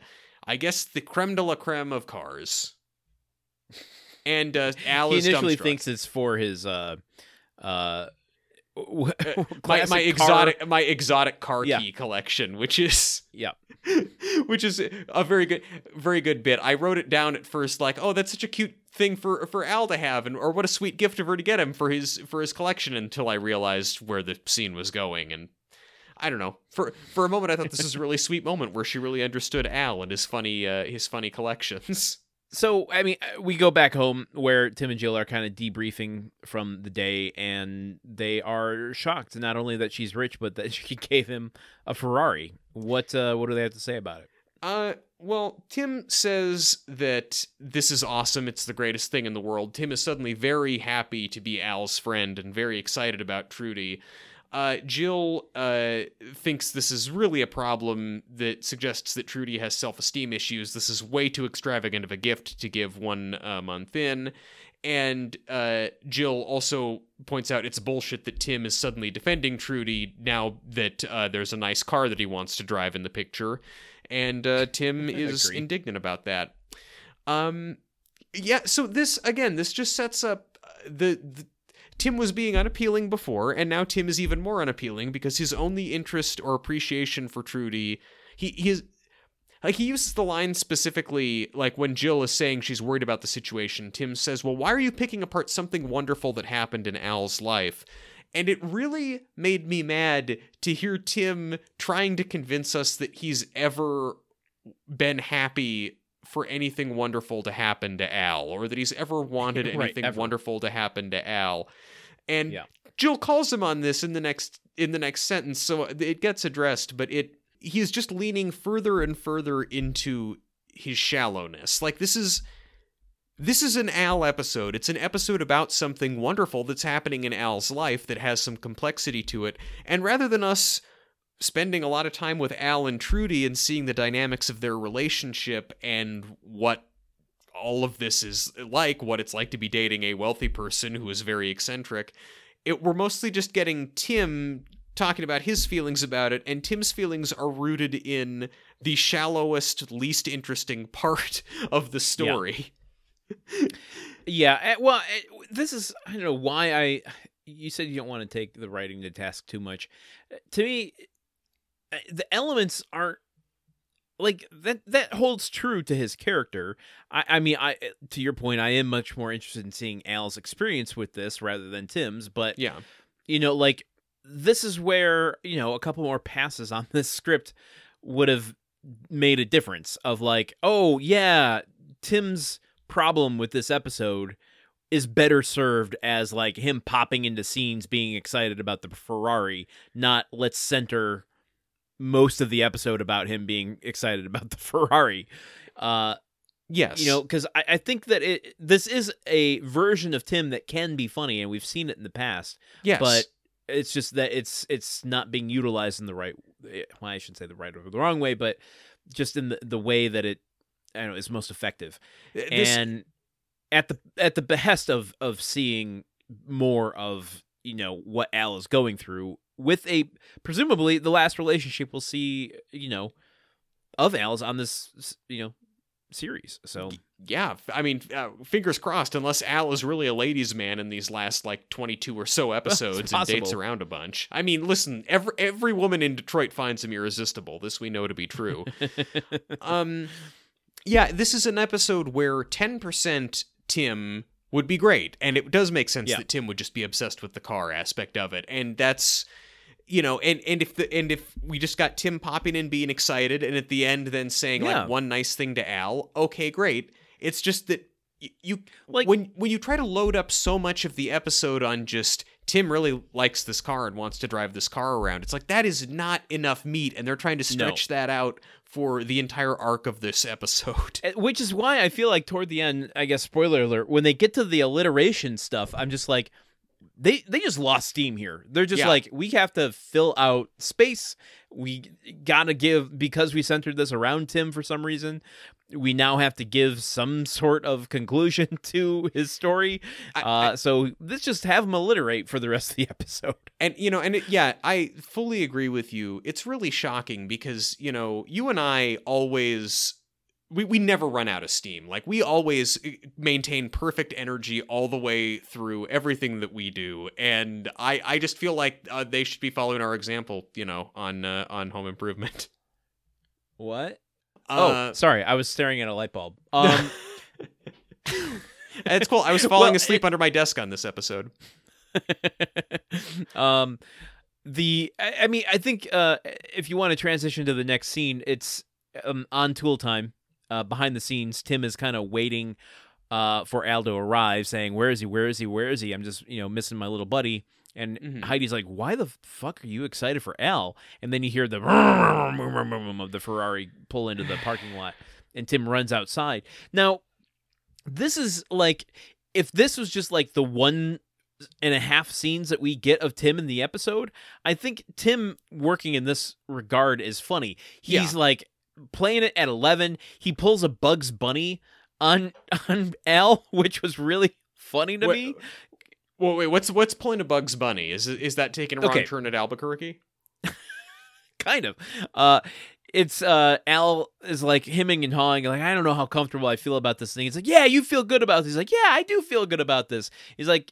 I guess, the creme de la creme of cars. And uh, Al he is initially thinks it's for his uh uh my, my car- exotic my exotic car Yeah. key collection, which is Yeah. which is a very good very good bit. I wrote it down at first like, oh, that's such a cute thing for for Al to have, and or what a sweet gift of her to get him for his for his collection. Until I realized where the scene was going, and I don't know. For for a moment, I thought this was a really sweet moment where she really understood Al and his funny uh, his funny collections. So, I mean, uh, we go back home where Tim and Jill are kind of debriefing from the day, and they are shocked not only that she's rich, but that she gave him a Ferrari. What uh, what do they have to say about it? Uh, well, Tim says that this is awesome. It's the greatest thing in the world. Tim is suddenly very happy to be Al's friend and very excited about Trudy. Uh, Jill uh, thinks this is really a problem that suggests that Trudy has self esteem issues. This is way too extravagant of a gift to give one uh, month in. And uh, Jill also points out it's bullshit that Tim is suddenly defending Trudy now that uh, there's a nice car that he wants to drive in the picture. And uh, Tim is Agree. indignant about that. Um, yeah, so this, again, this just sets up the, the Tim was being unappealing before, and now Tim is even more unappealing because his only interest or appreciation for Trudy, he he is. like he uses the line specifically like when Jill is saying she's worried about the situation, Tim says, "Well, why are you picking apart something wonderful that happened in Al's life?" And it really made me mad to hear Tim trying to convince us that he's ever been happy for anything wonderful to happen to Al or that he's ever wanted anything wonderful to happen to Al. And Yeah. Jill calls him on this in the next in the next sentence so it gets addressed but it he's just leaning further and further into his shallowness. Like this is this is an Al episode. It's an episode about something wonderful that's happening in Al's life that has some complexity to it. And rather than us spending a lot of time with Al and Trudy and seeing the dynamics of their relationship and what all of this is like, what it's like to be dating a wealthy person who is very eccentric, it we're mostly just getting Tim talking about his feelings about it, and Tim's feelings are rooted in the shallowest, least interesting part of the story. Yeah, eh, well, eh, this is I don't know why I. You said you don't want to take the writing to task too much. Eh, To me, the elements aren't like that. That holds true to his character. I, I mean, I eh, to your point, I am much more interested in seeing Al's experience with this rather than Tim's. But Yeah. you know, like this is where you know a couple more passes on this script would have made a difference. Of like, oh yeah, Tim's problem with this episode is better served as like him popping into scenes being excited about the Ferrari, not let's center most of the episode about him being excited about the Ferrari. Uh, Yes. you know, because I, I think that it this is a version of Tim that can be funny, and we've seen it in the past yes. but it's just that it's it's not being utilized in the right eh, well, I shouldn't say the right or the wrong way, but just in the, the way that it I know is most effective. Uh, This- and at the at the behest of of seeing more of, you know, what Al is going through with a presumably the last relationship we'll see, you know, of Al's on this you know series. So yeah, I mean, uh, fingers crossed. Unless Al is really a ladies' man in these last like twenty-two or so episodes and dates around a bunch. I mean, listen, every every woman in Detroit finds him irresistible. This we know to be true. um, yeah, this is an episode where ten percent Tim would be great, and it does make sense Yeah. that Tim would just be obsessed with the car aspect of it, and that's you know, and and if the and if we just got Tim popping in being excited, and at the end then saying Yeah. like one nice thing to Al, okay, great. It's just that you Like- when when you try to load up so much of the episode on just Tim really likes this car and wants to drive this car around. It's like that is not enough meat, and they're trying to No. stretch that out for the entire arc of this episode. Uh, Which is why I feel like toward the end, I guess spoiler alert, when they get to the alliteration stuff, I'm just like they they just lost steam here. They're just Yeah. like we have to fill out space. We got to give because we centered this around Tim for some reason. We now have to give some sort of conclusion to his story. I- uh, so let's just have him alliterate for the rest of the episode. And you know, and it, yeah, I fully agree with you. It's really shocking because you know, you and I always we, we never run out of steam. Like we always uh, maintain perfect energy all the way through everything that we do. And I I just feel like uh, they should be following our example, you know, on uh, on home improvement. What? Uh, oh, sorry, I was staring at a light bulb. Um, it's cool. I was falling Well, asleep under my desk on this episode. um the I, I mean i think uh if you want to transition to the next scene it's um on tool time uh behind the scenes tim is kind of waiting uh for al to arrive saying where is he where is he where is he i'm just you know missing my little buddy and Mhm. heidi's like why the fuck are you excited for al and then you hear the of the ferrari pull into the parking lot and tim runs outside now this is like if this was just like the one and a half scenes that we get of Tim in the episode, I think Tim working in this regard is funny. He's Yeah. like playing it at 11. He pulls a Bugs Bunny on on Al, which was really funny to me. Well, wait, what's what's pulling a Bugs Bunny? Is is that taking a wrong Okay. turn at Albuquerque? kind of. Uh it's uh Al is like hemming and hawing, like, I don't know how comfortable I feel about this thing. It's like, yeah, you feel good about this. He's like, Yeah, I do feel good about this. He's like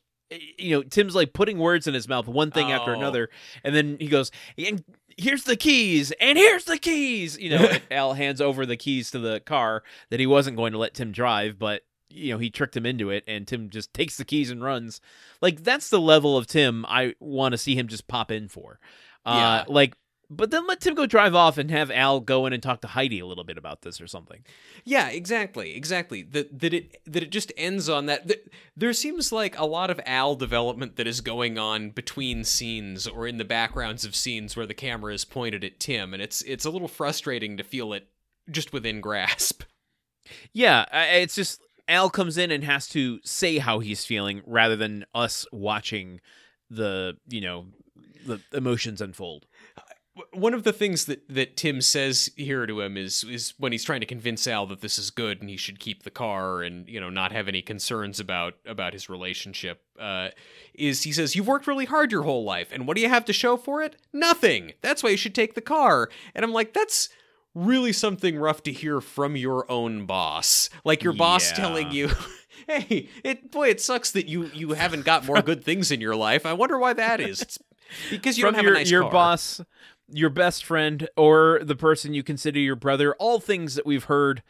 you know, Tim's like putting words in his mouth, one thing after Oh. another, and then he goes, and here's the keys and here's the keys you know al hands over the keys to the car that he wasn't going to let tim drive but you know he tricked him into it and tim just takes the keys and runs like that's the level of tim i want to see him just pop in for uh Yeah. like but then let tim go drive off and have al go in and talk to heidi a little bit about this or something Yeah, exactly, exactly. That that it that it just ends on that. that there seems like a lot of Al development that is going on between scenes or in the backgrounds of scenes where the camera is pointed at Tim, and it's it's a little frustrating to feel it just within grasp. yeah it's just al comes in and has to say how he's feeling rather than us watching the you know the emotions unfold One of the things that, that Tim says here to him is is when he's trying to convince Al that this is good and he should keep the car and you know not have any concerns about about his relationship. Uh, is he says you've worked really hard your whole life and what do you have to show for it? Nothing. That's why you should take the car. And I'm like that's really something rough to hear from your own boss. Like your boss telling you. Hey, it boy, it sucks that you you haven't got more good things in your life. I wonder why that is. It's because you from don't have your, a nice your car. boss, your best friend, or the person you consider your brother. All things that we've heard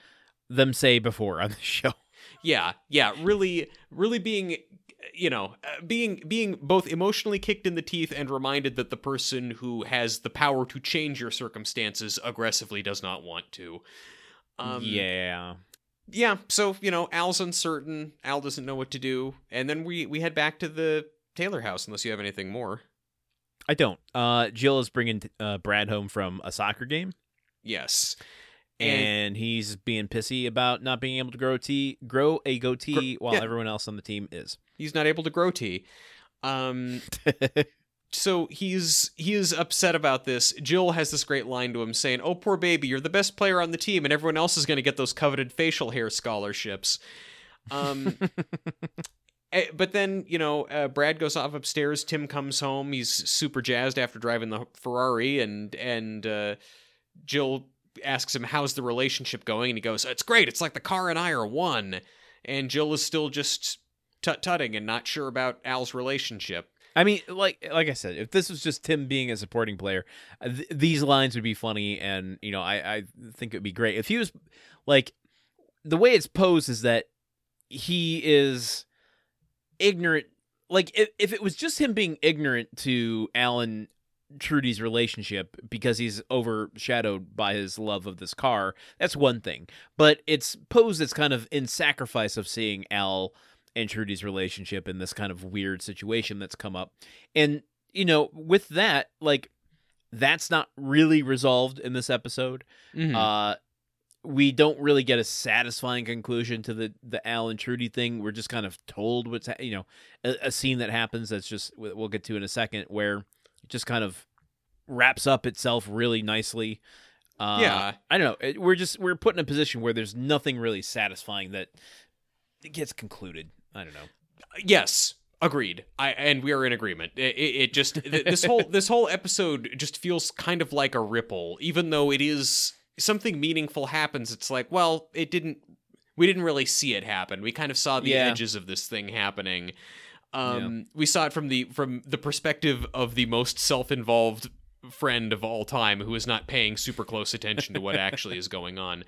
them say before on the show. yeah yeah really really being you know uh, being being both emotionally kicked in the teeth and reminded that the person who has the power to change your circumstances aggressively does not want to um yeah. yeah so you know al's uncertain al doesn't know what to do and then we we head back to the taylor house unless you have anything more I don't. Uh, Jill is bringing uh, Brad home from a soccer game, yes and, he's being pissy about not being able to grow tea, grow a goatee, while yeah. everyone else on the team is. he's not able to grow tea um so he's he is upset about this. Jill has this great line to him saying, "Oh, poor baby, you're the best player on the team, and everyone else is going to get those coveted facial hair scholarships." Um, but then you know, uh, Brad goes off upstairs. Tim comes home. He's super jazzed after driving the Ferrari, and and uh, Jill asks him, "How's the relationship going?" And he goes, "It's great. It's like the car and I are one." And Jill is still just tut tutting and not sure about Al's relationship. I mean, like like I said, if this was just Tim being a supporting player, uh, th- these lines would be funny, and you know, I I think it would be great if he was like the way it's posed is that he is ignorant. Like if if it was just him being ignorant to Al and Trudy's relationship because he's overshadowed by his love of this car, that's one thing. But it's posed as kind of in sacrifice of seeing Al and Trudy's relationship in this kind of weird situation that's come up. And, you know, with that, like, that's not really resolved in this episode. Mhm. Uh, we don't really get a satisfying conclusion to the the Al and Trudy thing. We're just kind of told what's ha- you know a, a scene that happens that's just we- we'll get to in a second where it just kind of wraps up itself really nicely. Uh, Yeah. I don't know. It, we're just we're put in a position where there's nothing really satisfying that gets concluded. I don't know. Yes, agreed. I and we are in agreement. It, it, it just this whole this whole episode just feels kind of like a ripple, even though it is something meaningful happens. It's like, well, it didn't. We didn't really see it happen. We kind of saw the Yeah. edges of this thing happening. Um, We saw it from the from the perspective of the most self-involved friend of all time, who is not paying super close attention to what actually is going on.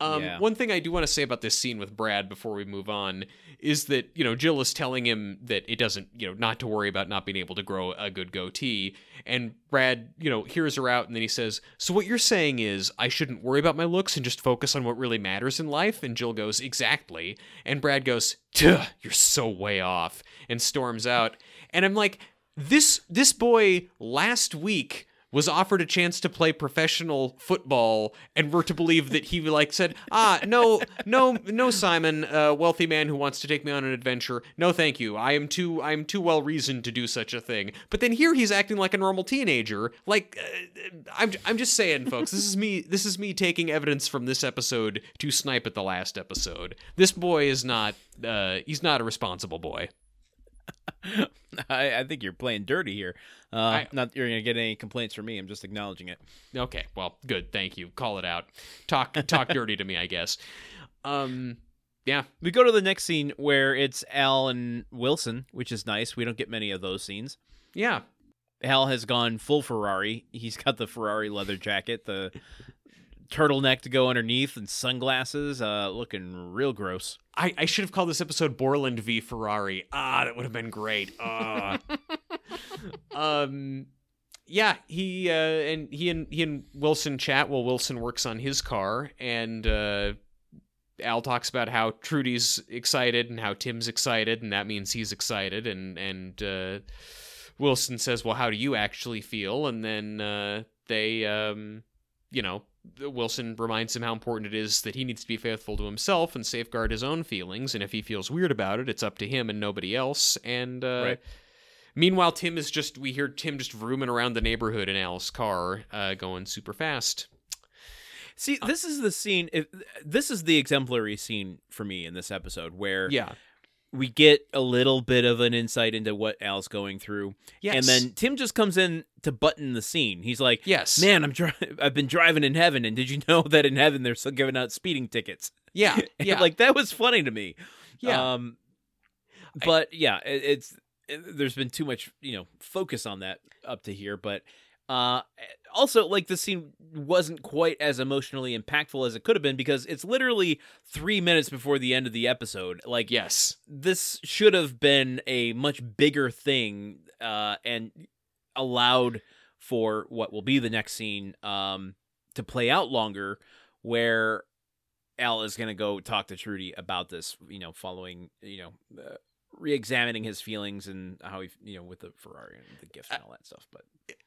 Um, Yeah. One thing I do want to say about this scene with Brad before we move on is that you know Jill is telling him that it doesn't you know not to worry about not being able to grow a good goatee, and Brad you know hears her out and then he says, "So what you're saying is I shouldn't worry about my looks and just focus on what really matters in life?" And Jill goes, "Exactly," and Brad goes, "Tuh, "You're so way off," and storms out, and I'm like, this this boy last week was offered a chance to play professional football and we're to believe that he like said ah no no no simon a wealthy man who wants to take me on an adventure. No thank you. I am too i am too well reasoned to do such a thing. But then here he's acting like a normal teenager. Like uh, i'm i'm just saying folks this is me this is me taking evidence from this episode to snipe at the last episode. This boy is not uh he's not a responsible boy I, I think you're playing dirty here. Uh, I- not that you're gonna get any complaints from me. I'm just acknowledging it. Okay, well, good. Thank you. Call it out. Talk talk dirty to me, I guess. Um yeah. We go to the next scene where it's Al and Wilson, which is nice. We don't get many of those scenes. Yeah. Al has gone full Ferrari. He's got the Ferrari leather jacket, the turtleneck to go underneath, and sunglasses. Uh, looking real gross. I, I should have called this episode Borland v Ferrari. Ah, that would have been great. Ah. um, yeah, he uh, and he and he and Wilson chat while Wilson works on his car, and uh, Al talks about how Trudy's excited and how Tim's excited, and that means he's excited, and and uh, Wilson says, "Well, how do you actually feel?" And then uh, they, um, you know, Wilson reminds him how important it is that he needs to be faithful to himself and safeguard his own feelings, and if he feels weird about it, it's up to him and nobody else. And uh, Right. meanwhile, Tim is just we hear Tim just rooming around the neighborhood in Al's car, uh, going super fast. See, this is the scene. This is the exemplary scene for me in this episode, where Yeah. We get a little bit of an insight into what Al's going through, Yes. and then Tim just comes in to button the scene. He's like, yes. "Man, I'm dri- I've been driving in heaven, and did you know that in heaven they're still giving out speeding tickets?" Yeah. Yeah. like that was funny to me. yeah. Um, but yeah, it, it's it, there's been too much you know focus on that up to here, but uh, also like the scene wasn't quite as emotionally impactful as it could have been because it's literally three minutes before the end of the episode. Like yes. this should have been a much bigger thing uh, and allowed for what will be the next scene um, to play out longer, where Al is going to go talk to Trudy about this, you know, following, you know, uh, re-examining his feelings and how he, you know, with the Ferrari and the gift and all that stuff. But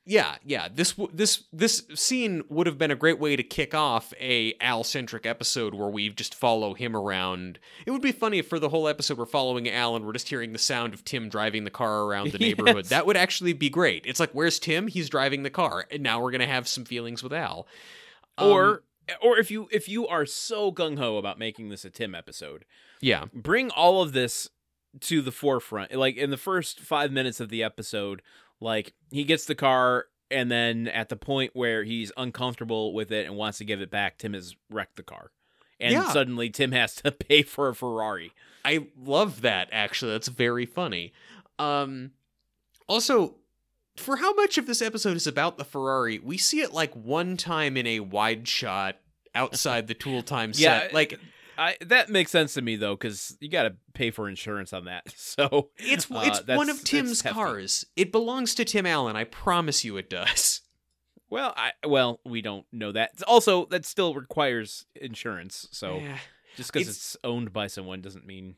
Yeah, yeah. This this this scene would have been a great way to kick off a Al centric episode where we just follow him around. It would be funny if for the whole episode we're following Al and we're just hearing the sound of Tim driving the car around the neighborhood. Yes. That would actually be great. It's like, where's Tim? He's driving the car, and now we're gonna have some feelings with Al. Um, or or if you if you are so gung ho about making this a Tim episode, yeah, bring all of this to the forefront. Like in the first five minutes of the episode, like he gets the car, and then at the point where he's uncomfortable with it and wants to give it back, Tim has wrecked the car. And Yeah. suddenly Tim has to pay for a Ferrari. I love that. Actually, that's very funny. Um, also, for how much of this episode is about the Ferrari, we see it like one time in a wide shot outside the Tool Time set. like I, that makes sense to me though, because you got to pay for insurance on that. So it's Uh, it's one of Tim's cars. It belongs to Tim Allen. I promise you, it does. well, I well we don't know that. Also, that still requires insurance. So Yeah. just because It's- it's owned by someone doesn't mean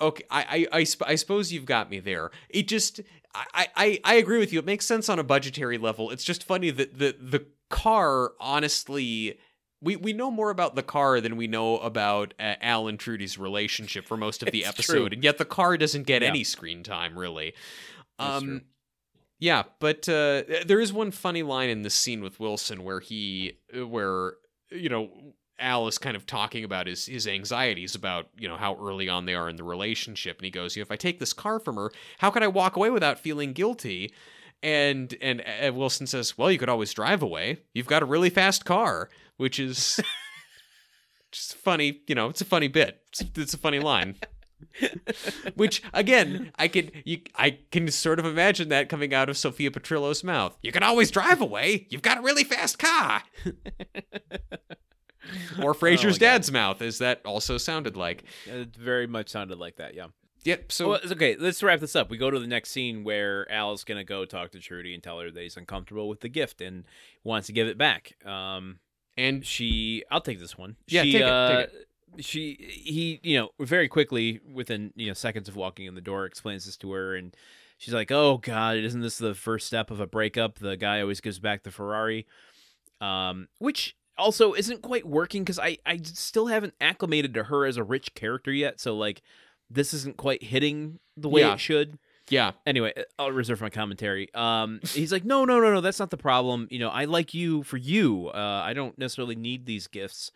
Okay, I I I, sp- I suppose you've got me there. It just I, I I agree with you. It makes sense on a budgetary level. It's just funny that the the car honestly. We, we know more about the car than we know about uh, Al and Trudy's relationship for most of the episode, true. and yet the car doesn't get Yeah. any screen time really. Um, yeah, but uh, there is one funny line in this scene with Wilson where he, where you know, Al is kind of talking about his his anxieties about you know how early on they are in the relationship, and he goes, you know, if I take this car from her, how could I walk away without feeling guilty? And and uh, Wilson says, well, you could always drive away. You've got a really fast car, which is just funny. You know, it's a funny bit. It's, it's a funny line. Which again, I can you I can sort of imagine that coming out of Sophia Petrillo's mouth. You can always drive away. You've got a really fast car. or Frasier's Oh dad's mouth, as that also sounded like. it very much sounded like that. Yeah. Yep. So well, okay. Let's wrap this up. We go to the next scene where Al's gonna go talk to Trudy and tell her that he's uncomfortable with the gift and wants to give it back. Um, and she, I'll take this one. Yeah, she, take it, uh, take She, he, you know, very quickly within you know seconds of walking in the door, explains this to her, and she's like, "Oh God, isn't this the first step of a breakup? The guy always gives back the Ferrari," um, which also isn't quite working because I, I still haven't acclimated to her as a rich character yet. So like, this isn't quite hitting the way Yeah. it should yeah, anyway i'll reserve my commentary. Um he's like no no no no that's not the problem. You know i like you for you. Uh i don't necessarily need these gifts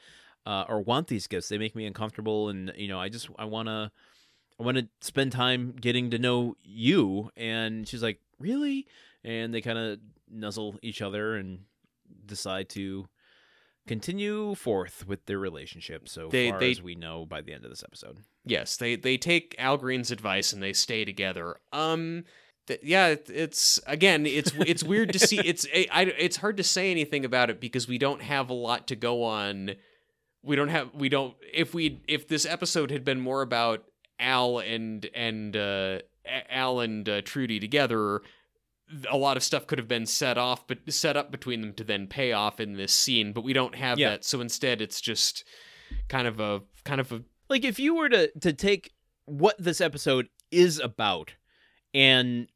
uh or want these gifts. They make me uncomfortable and you know i just i want to i want to spend time getting to know you. And she's like really? And they kind of nuzzle each other and decide to continue forth with their relationship so They- far they- as we know by the end of this episode yes, they they take Al Green's advice and they stay together. Um th- yeah, it's again, it's it's weird to see. It's I, I- it's hard to say anything about it because we don't have a lot to go on. We don't have we don't if we if this episode had been more about Al and and uh, Al and uh, Trudy together, a lot of stuff could have been set off, but set up between them to then pay off in this scene. But we don't have Yeah. that, so instead, it's just kind of a kind of a like if you were to to take what this episode is about and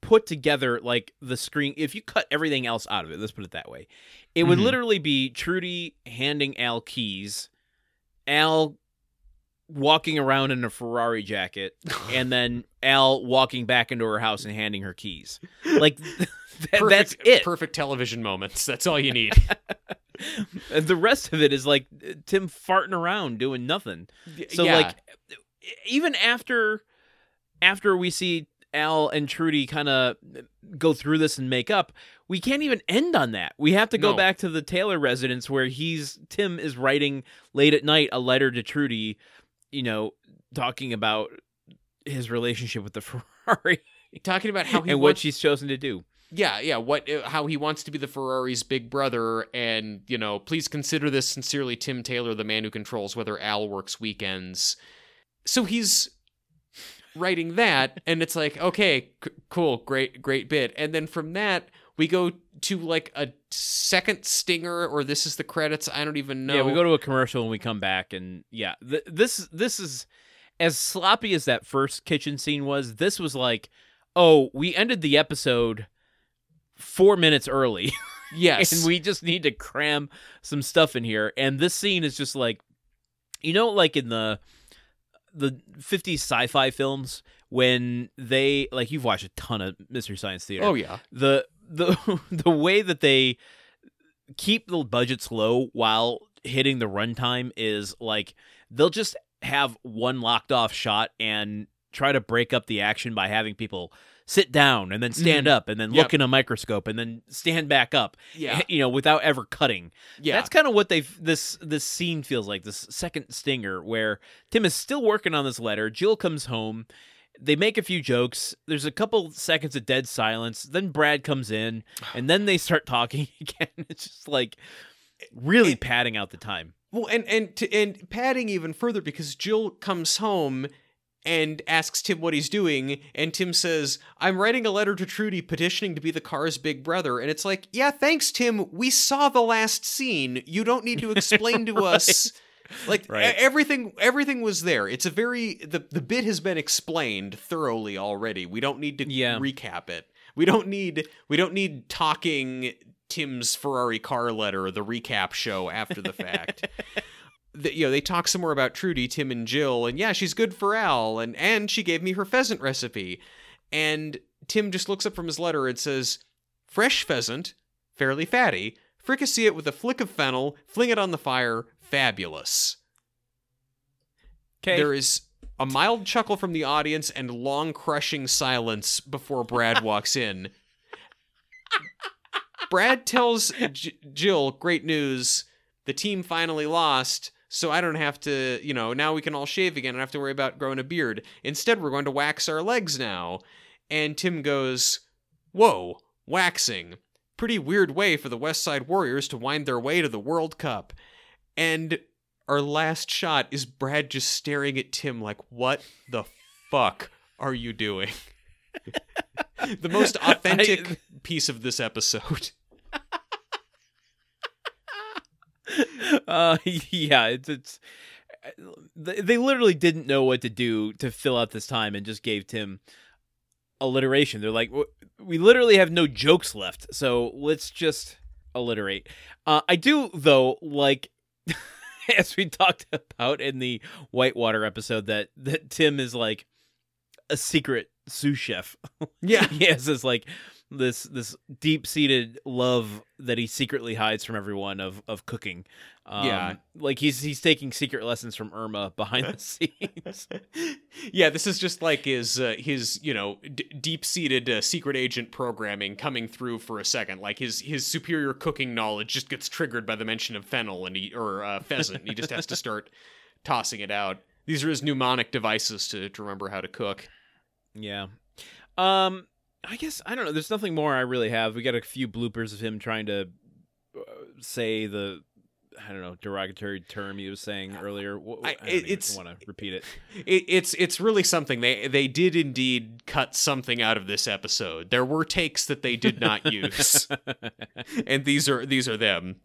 put together like the screen if you cut everything else out of it let's put it that way it would Mhm. literally be trudy handing al keys al walking around in a ferrari jacket and then al walking back into her house and handing her keys like th- that's it Perfect television moments. That's all you need. And the rest of it is like tim farting around doing nothing So Yeah. like even after after we see Al and Trudy kind of go through this and make up, we can't even end on that. We have to go No. back to the Taylor residence where he's Tim is writing late at night a letter to Trudy, you know, talking about his relationship with the Ferrari talking about how he and what she's chosen to do. Yeah, yeah, what uh, how he wants to be the Ferrari's big brother, and you know, please consider this sincerely, Tim Taylor, the man who controls whether Al works weekends. So he's writing that, and it's like, okay, c- cool, great, great bit, and then from that we go to like a second stinger, or this is the credits. I don't even know. Yeah, we go to a commercial and we come back and yeah, th- this this is as sloppy as that first kitchen scene was. This was like, oh, we ended the episode four minutes early, yes, and we just need to cram some stuff in here. And this scene is just like, you know, like in the the 50s sci-fi films when they like you've watched a ton of Mystery Science Theater. Oh yeah, the the the way that they keep the budgets low while hitting the runtime is like they'll just have one locked off shot and try to break up the action by having people sit down and then stand Mhm. up and then Yep. look in a microscope and then stand back up yeah, you know without ever cutting yeah. that's kind of what they this this scene feels like this second stinger where Tim is still working on this letter. Jill comes home. They make a few jokes. There's a couple seconds of dead silence. Then Brad comes in, and then they start talking again. It's just like really And- padding out the time. Well, and and to, and padding even further because Jill comes home and asks Tim what he's doing, and Tim says, "I'm writing a letter to Trudy petitioning to be the car's big brother." And it's like, "Yeah, thanks, Tim. We saw the last scene. You don't need to explain to us." Like Right. everything, everything was there. It's a very the the bit has been explained thoroughly already. We don't need to Yeah. recap it. We don't need we don't need talking Tim's Ferrari car letter, the recap show after the fact. the, you know, they talk some more about Trudy, Tim, and Jill, and yeah, she's good for Al, and and she gave me her pheasant recipe. And Tim just looks up from his letter and says, "Fresh pheasant, fairly fatty. Fricassee it with a flick of fennel, fling it on the fire. Fabulous." Okay. There is a mild chuckle from the audience and long crushing silence before Brad walks in. Brad tells J- Jill, "Great news! The team finally lost." So I don't have to, you know, now we can all shave again. I don't have to worry about growing a beard. Instead, we're going to wax our legs now. And Tim goes, Whoa, waxing. Pretty weird way for the West Side Warriors to wind their way to the World Cup. And our last shot is Brad just staring at Tim like, What the fuck are you doing? the most authentic piece of this episode. uh yeah it's it's they literally didn't know what to do to fill out this time and just gave tim alliteration. They're like we literally have no jokes left so let's just alliterate. Uh i do though like as we talked about in the whitewater episode that that tim is like a secret sous chef. Yeah. he has this like this this deep seated love that he secretly hides from everyone of of cooking. Um, Yeah. like he's he's taking secret lessons from Irma behind the scenes. yeah, this is just like his uh, his you know d- deep seated uh, secret agent programming coming through for a second. Like his his superior cooking knowledge just gets triggered by the mention of fennel and he or uh, pheasant. he just has to start tossing it out. These are his mnemonic devices to, to remember how to cook. yeah. Um, I guess I don't know. There's nothing more I really have. We got a few bloopers of him trying to uh, say the I don't know derogatory term he was saying earlier. I- I, don't it- even it's- want to repeat it. It, it's it's really something. They they did indeed cut something out of this episode. There were takes that they did not use, and these are these are them.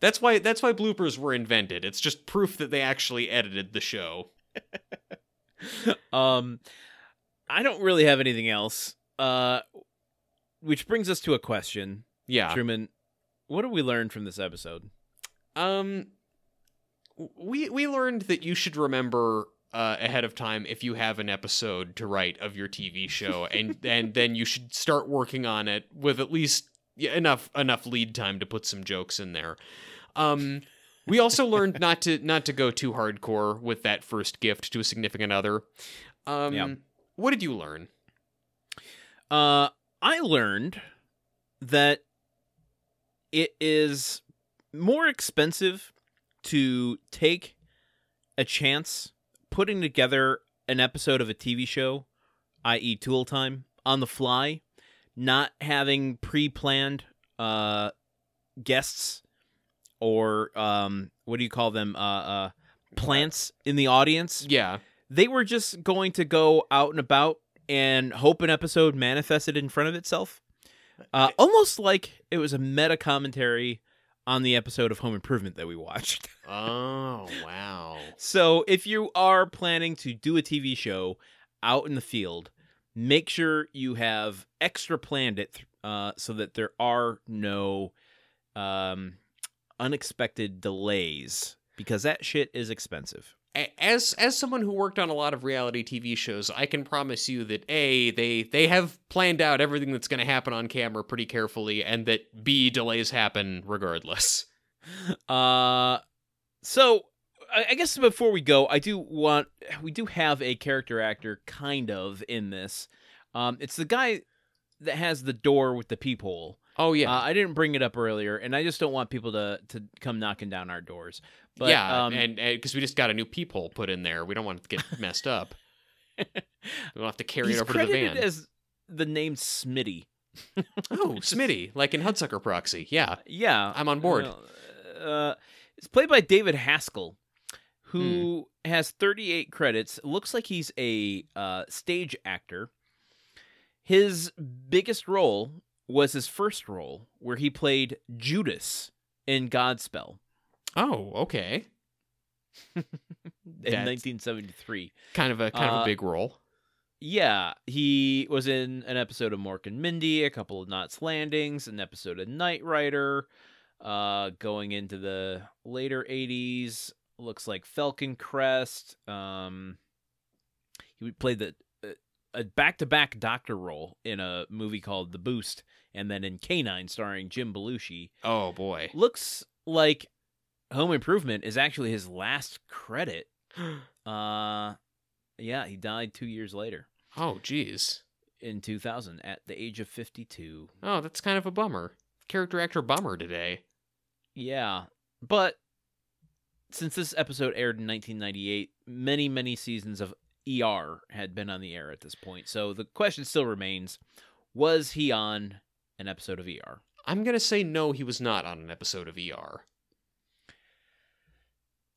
That's why that's why bloopers were invented. It's just proof that they actually edited the show. um, I don't really have anything else. Uh, which brings us to a question, Yeah. Truman. What did we learn from this episode? Um, we we learned that you should remember uh, ahead of time if you have an episode to write of your TV show, and and then you should start working on it with at least enough enough lead time to put some jokes in there. Um, we also learned not to not to go too hardcore with that first gift to a significant other. Um, Yeah. what did you learn? Uh, I learned that it is more expensive to take a chance putting together an episode of a TV show, i.e., Tool Time, on the fly, not having pre-planned uh, guests or um, what do you call them? Uh, uh, plants in the audience Yeah, they were just going to go out and about and hope an episode manifested in front of itself. Uh, almost like it was a meta commentary on the episode of Home Improvement that we watched. Oh wow. so if you are planning to do a TV show out in the field, make sure you have extra planned it uh, so that there are no um, unexpected delays because that shit is expensive. As as someone who worked on a lot of reality TV shows, I can promise you that a they they have planned out everything that's going to happen on camera pretty carefully, and that b delays happen regardless. Uh, so I, I guess before we go, I do want we do have a character actor kind of in this. Um, it's the guy that has the door with the peephole. Oh yeah, Uh, I didn't bring it up earlier, and I just don't want people to to come knocking down our doors. But, yeah, um, and because we just got a new peephole put in there, we don't want to get messed up. We'll have to carry he's it over to the van. as the name Smitty. oh, Smitty, like in Hudsucker Proxy. Yeah, Yeah, I'm on board. Uh, uh, it's played by David Haskell, who Hmm. has 38 credits. Looks like he's a uh, stage actor. His biggest role was his first role, where he played Judas in Godspell Oh, okay. in 1973. Kind of a kind of Uh, a big role. Yeah, he was in an episode of Mork and Mindy, a couple of Knots Landings, an episode of Knight Rider. Uh, going into the later '80s, looks like Falcon Crest. Um, he played the uh, a back-to-back Doctor role in a movie called The Boost, and then in K-9, starring Jim Belushi. Oh boy. Looks like Home Improvement is actually his last credit. Uh, yeah, he died two years later Oh geez. in 2000 at the age of 52. Oh, that's kind of a bummer. Character actor bummer today. Yeah, but since this episode aired in 1998, many, many seasons of ER had been on the air at this point. So the question still remains was he on an episode of ER? I'm gonna say no. He was not on an episode of ER.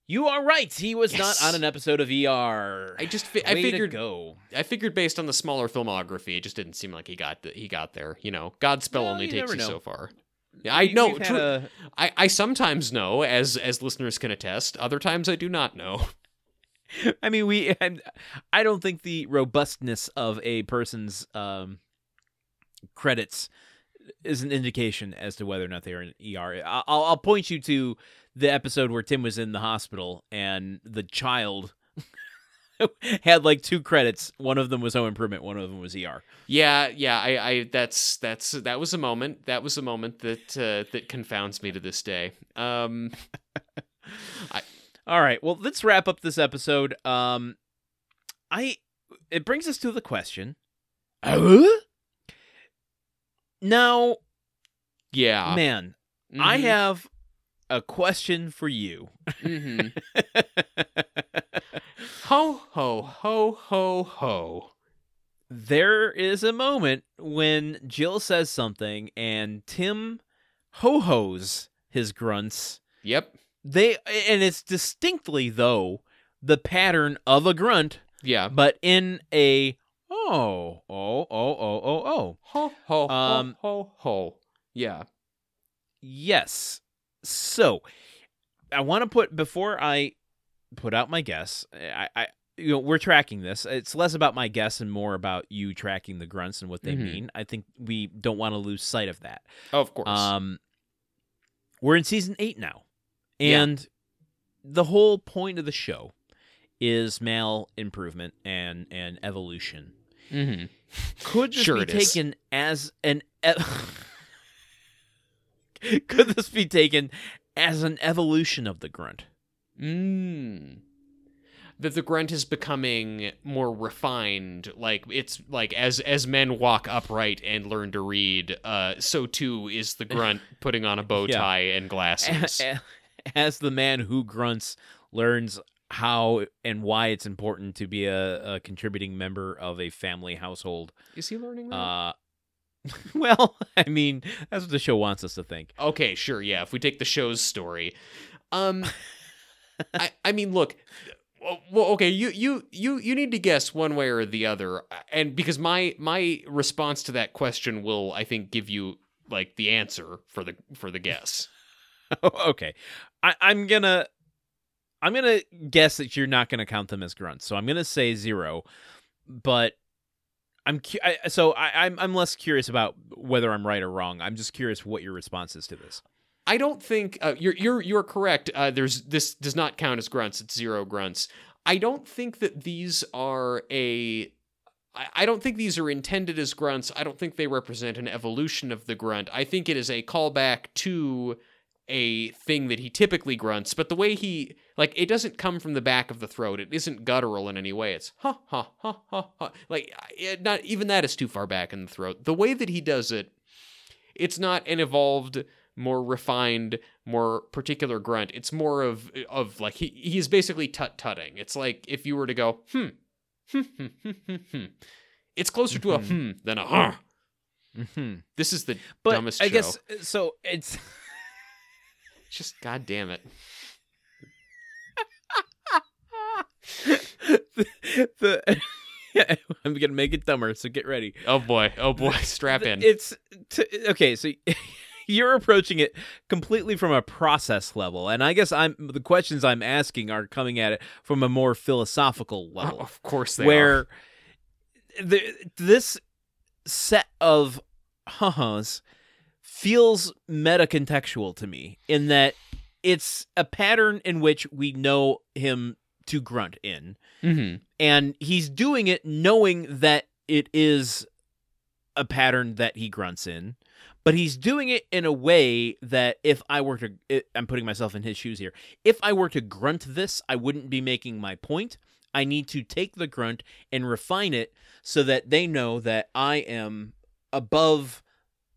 You are right. He was Yes. not on an episode of ER. I just fi- I to figured go. I figured based on the smaller filmography, it just didn't seem like he got the, he got there. You know, Godspell Well, only you takes you know. so far. Yeah, I know. we've a- I I sometimes know, as as listeners can attest. Other times I do not know. I mean, we. I don't think the robustness of a person's um, credits is an indication as to whether or not they're in ER. I- I'll, I'll point you to the episode where Tim was in the hospital and the child had like two credits. One of them was Home Improvement. One of them was ER. Yeah, yeah. I, I that's that's that was a moment. That was a moment that uh, that confounds me to this day. Um, All right. Well, let's wrap up this episode. Um, I it brings us to the question. Now, yeah. man, I Mhm, have a question for you. Mm-hmm. Ho ho ho ho ho. there is a moment when Jill says something and Tim ho hos his grunts. Yep. They and it's distinctly though the pattern of a grunt, Yeah. but in a oh oh oh oh oh oh Ho ho Um, ho ho ho. Yeah. yes. So I want to put before I put out my guess. I, I you know we're tracking this. It's less about my guess and more about you tracking the grunts and what they Mhm. mean. I think we don't want to lose sight of that. Of course. Um, we're in season eight now, Yeah. and the whole point of the show is male improvement and and evolution. mm-hmm. Could this Sure be it is. taken as an? E- Could this be taken as an evolution of the grunt? Mm. That the grunt is becoming more refined. Like it's like as as men walk upright and learn to read, uh, so too is the grunt putting on a bow Yeah. tie and glasses. As the man who grunts learns how and why it's important to be a, a contributing member of a family household. is he learning that? Uh, well, I mean, that's what the show wants us to think. Okay, sure, yeah. If we take the show's story, um, I I mean, look, well, okay, you you you you need to guess one way or the other, and because my my response to that question will, I think, give you like the answer for the for the guess. okay, I, I'm gonna, I'm gonna guess that you're not gonna count them as grunts, so I'm gonna say zero. But I'm cu- I, so I, I'm I'm less curious about whether I'm right or wrong. I'm just curious what your response is to this. I don't think uh, you're you're you're correct. Uh, there's this does not count as grunts. It's zero grunts. I don't think that these are a I don't think these are intended as grunts. I don't think they represent an evolution of the grunt. I think it is a callback to a thing that he typically grunts, but the way he like it doesn't come from the back of the throat. It isn't guttural in any way. It's ha ha ha ha ha. Like it, not even that is too far back in the throat. The way that he does it, it's not an evolved more refined, more particular grunt. It's more of of like he he's basically tut tutting. It's like if you were to go hmm, hmm, hmm, hmm, hmm, hmm. It's closer to a Mhm. hmm than a huh. Mm-hmm. This is the But dumbest I show. guess so. It's Just god damn it. the, the I'm gonna make it dumber. So get ready. Oh boy. Oh boy. Strap in. It's t- okay. So you're approaching it completely from a process level, and I guess I'm the questions I'm asking are coming at it from a more philosophical Oh, level, of course they where are. the, this set of huh-hus feels meta-contextual to me in that it's a pattern in which we know him to grunt in Mm-hmm. and he's doing it knowing that it is a pattern that he grunts in but he's doing it in a way that if i were to i'm putting myself in his shoes here if i were to grunt this i wouldn't be making my point i need to take the grunt and refine it so that they know that i am above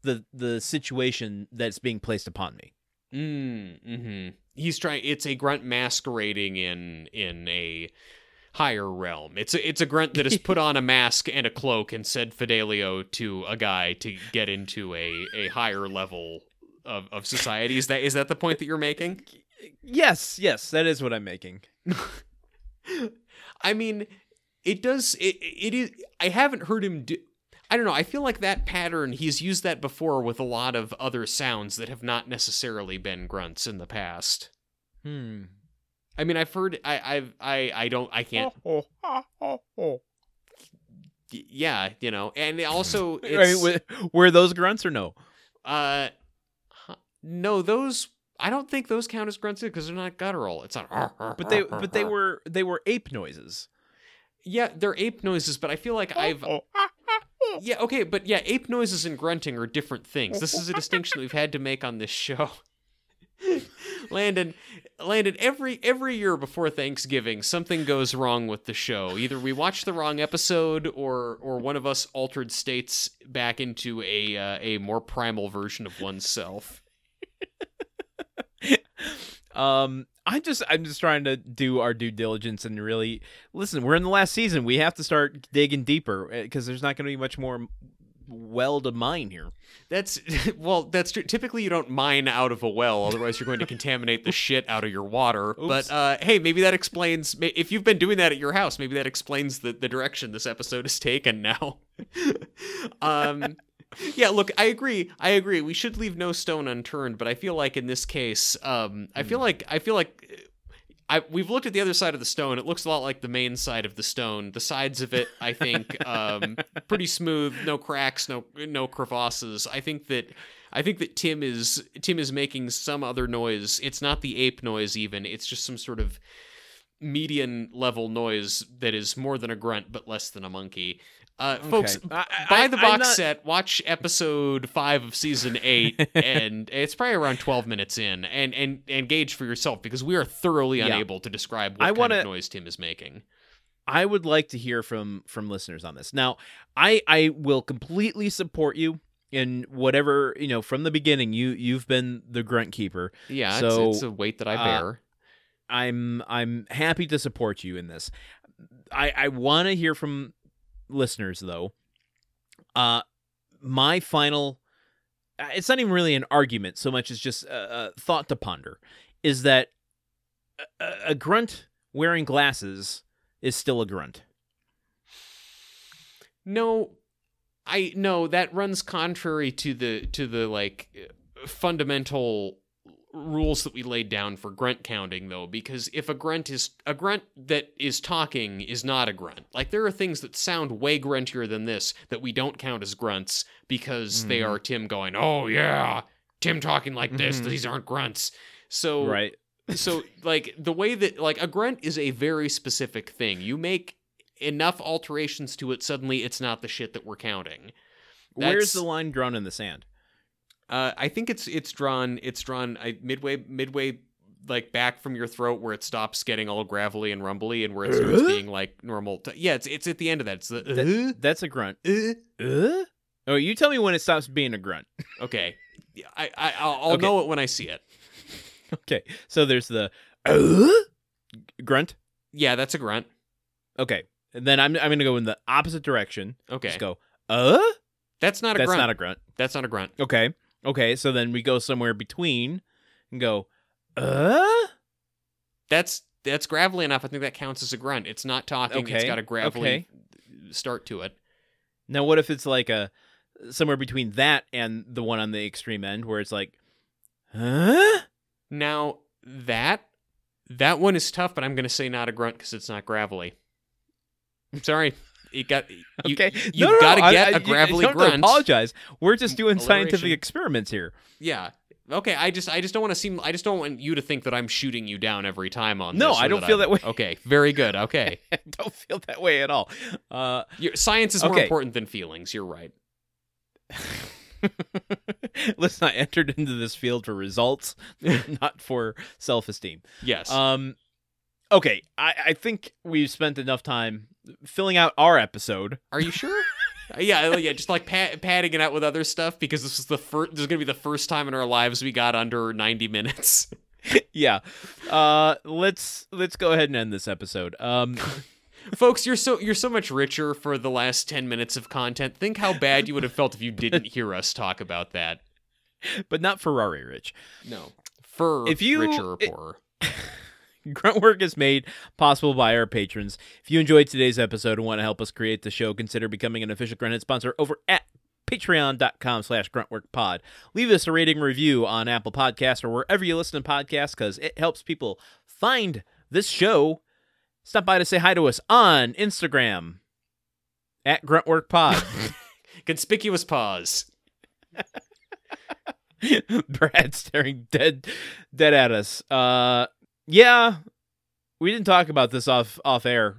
the the situation that's being placed upon me Mm, hmm He's trying. It's a grunt masquerading in in a higher realm. It's a it's a grunt that has put on a mask and a cloak and said Fidelio to a guy to get into a a higher level of, of society. Is that is that the point that you're making? yes yes that is what i'm making I mean, it does. It, it is. I haven't heard him do. I don't know. I feel like that pattern. He's used that before with a lot of other sounds that have not necessarily been grunts in the past. hmm I mean, I've heard. I. I've. I. I don't. I can't. oh, y- Yeah, you know, and also I mean, were, were those grunts or no? uh, no, those. I don't think those count as grunts because they're not guttural. It's not. But they but they were they were ape noises. Yeah, they're ape noises, but I feel like I've. Yeah, okay, but yeah, ape noises and grunting are different things. This is a distinction we've had to make on this show. Landon, Landon, every every year before Thanksgiving, something goes wrong with the show. Either we watch the wrong episode, or or one of us altered states back into a uh, a more primal version of oneself. Um, I'm just I'm just trying to do our due diligence and really listen. We're in the last season. We have to start digging deeper because there's not going to be much more well to mine here. That's well, that's true. Typically, you don't mine out of a well, otherwise you're going to contaminate the shit out of your water. But uh, hey, maybe that explains. If you've been doing that at your house, maybe that explains the the direction this episode is taken now. um. Yeah, look, I agree. I agree. We should leave no stone unturned, but I feel like in this case, um, I feel like I feel like I we've looked at the other side of the stone. It looks a lot like the main side of the stone. The sides of it, I think, um, pretty smooth, no cracks, no no crevasses. I think that I think that Tim is Tim is making some other noise. It's not the ape noise even. It's just some sort of median level noise that is more than a grunt but less than a monkey. Uh, Folks, I- I- buy the I'm box not- set, watch episode five of season eight, and it's probably around twelve minutes in, and and and gauge for yourself because we are thoroughly Yeah. unable to describe what I kind wanna- of noise Tim is making. I would like to hear from from listeners on this. Now, I I will completely support you in whatever you know from the beginning. You you've been the grunt keeper. Yeah, So, it's, it's a weight that I uh, bear. I'm I'm happy to support you in this. I I want to hear from listeners though. Uh, my final. uh, It's not even really an argument so much as just a, a thought to ponder. Is that a, a- grunt wearing glasses is still a grunt? No, I no that runs contrary to the to the like fundamental rules that we laid down for grunt counting though because if a grunt is a grunt that is talking is not a grunt like there are things that sound way gruntier than this that we don't count as grunts because they Mhm. are tim going oh yeah tim talking like this Mhm. these aren't grunts so Right. so like the way that like a grunt is a very specific thing you make enough alterations to it suddenly it's not the shit that we're counting Where's the line drawn in the sand? Uh, I think it's it's drawn it's drawn I, midway midway like back from your throat where it stops getting all gravelly and rumbly and where it starts Uh? being like normal. T- yeah, it's it's at the end of that. It's the That- That's a grunt. uh? Oh, you tell me when it stops being a grunt. okay. I, I I'll, I'll Okay. know it when I see it. Okay, so there's the uh? grunt. Yeah, that's a grunt. Okay, and then I'm I'm gonna go in the opposite direction. Okay, Just go uh. that's not a That's grunt. not a grunt. that's not a grunt. Okay, okay. So then we go somewhere between and go uh. That's that's gravelly enough. I think that counts as a grunt. It's not talking. Okay. It's got a gravelly okay. start to it. Now what if it's like a somewhere between that and the one on the extreme end where it's like huh? Now that that one is tough, but I'm going to say not a grunt because it's not gravelly. I'm sorry. You got you, Okay, You've No, no, got to no, get I- a you- gravelly you grunt. Apologize. We're just doing scientific experiments here. Yeah. Okay. I just I just don't want to seem. I just don't want you to think that I'm shooting you down every time on No, I don't feel I'm- that way. Okay. Very good. Okay. Don't feel that way at all. Uh, Your, science is more important than feelings. You're right. listen, I entered into this field for results, not for self-esteem. Yes. Um, okay, I, I think we've spent enough time filling out our episode. Are you sure? Uh, yeah. Yeah. Just like padding it out with other stuff because this is the first. This is gonna be the first time in our lives we got under 90 minutes. yeah. Uh, let's let's go ahead and end this episode. Um, Folks, you're so you're so much richer for the last 10 minutes of content. Think how bad you would have felt if you didn't hear us talk about that. but not Ferrari Rich. No. For If you- richer or it- poorer. Gruntwork is made possible by our patrons. If you enjoyed today's episode and want to help us create the show, consider becoming an official Grunthead sponsor over at patreon.com slash gruntworkpod. Leave us a rating review on Apple Podcasts or wherever you listen to podcasts because it helps people find this show. Stop by to say hi to us on Instagram at gruntworkpod. Conspicuous pause. Brad staring dead dead at us. Uh yeah. We didn't talk about this off off air.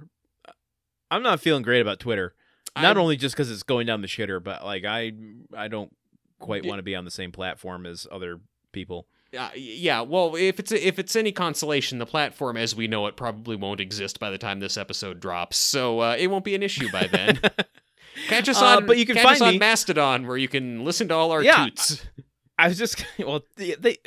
I'm not feeling great about Twitter. Not I'm- only just cuz it's going down the shitter, but like I I don't quite want to be on the same platform as other people. Uh, yeah, well, if it's if it's any consolation, the platform as we know it probably won't exist by the time this episode drops, so uh, it won't be an issue by then. catch us Uh, on, but you can find us on me- Mastodon, where you can listen to all our Yeah. toots. I was just well, they, they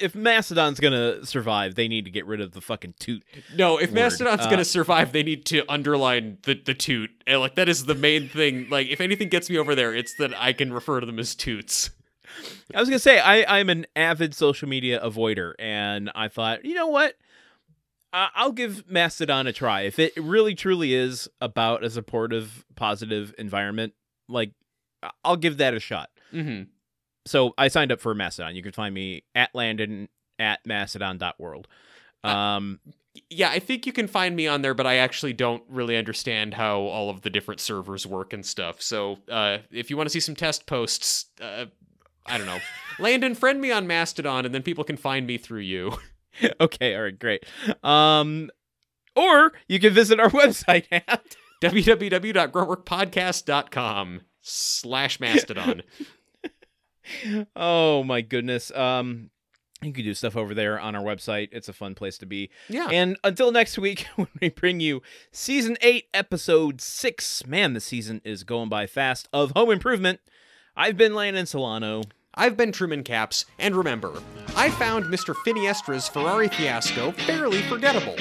if Mastodon's gonna survive, they need to get rid of the fucking toot. No, if Word. Mastodon's Uh, gonna survive, they need to underline the the toot. And, like that is the main thing. Like if anything gets me over there, it's that I can refer to them as toots. I was gonna say I I'm an avid social media avoider, and I thought, you know what, I'll give Mastodon a try. If it really truly is about a supportive, positive environment, like I'll give that a shot. Mm-hmm. So I signed up for Mastodon. You can find me at Landon at mastodon.world. Um, Yeah, I think you can find me on there, but I actually don't really understand how all of the different servers work and stuff. So uh, if you want to see some test posts, uh, I don't know. Landon, friend me on Mastodon, and then people can find me through you. okay, all right, great. Um, or you can visit our website at www.gruntworkpodcast.com slash Mastodon. Oh my goodness. Um, you can do stuff over there on our website. It's a fun place to be. Yeah. And until next week, when we bring you season eight, episode six. Man, the season is going by fast. Of Home Improvement. I've been Landon Solano. I've been Truman Capps, and remember, I found Mr. Finiestra's Ferrari fiasco fairly forgettable.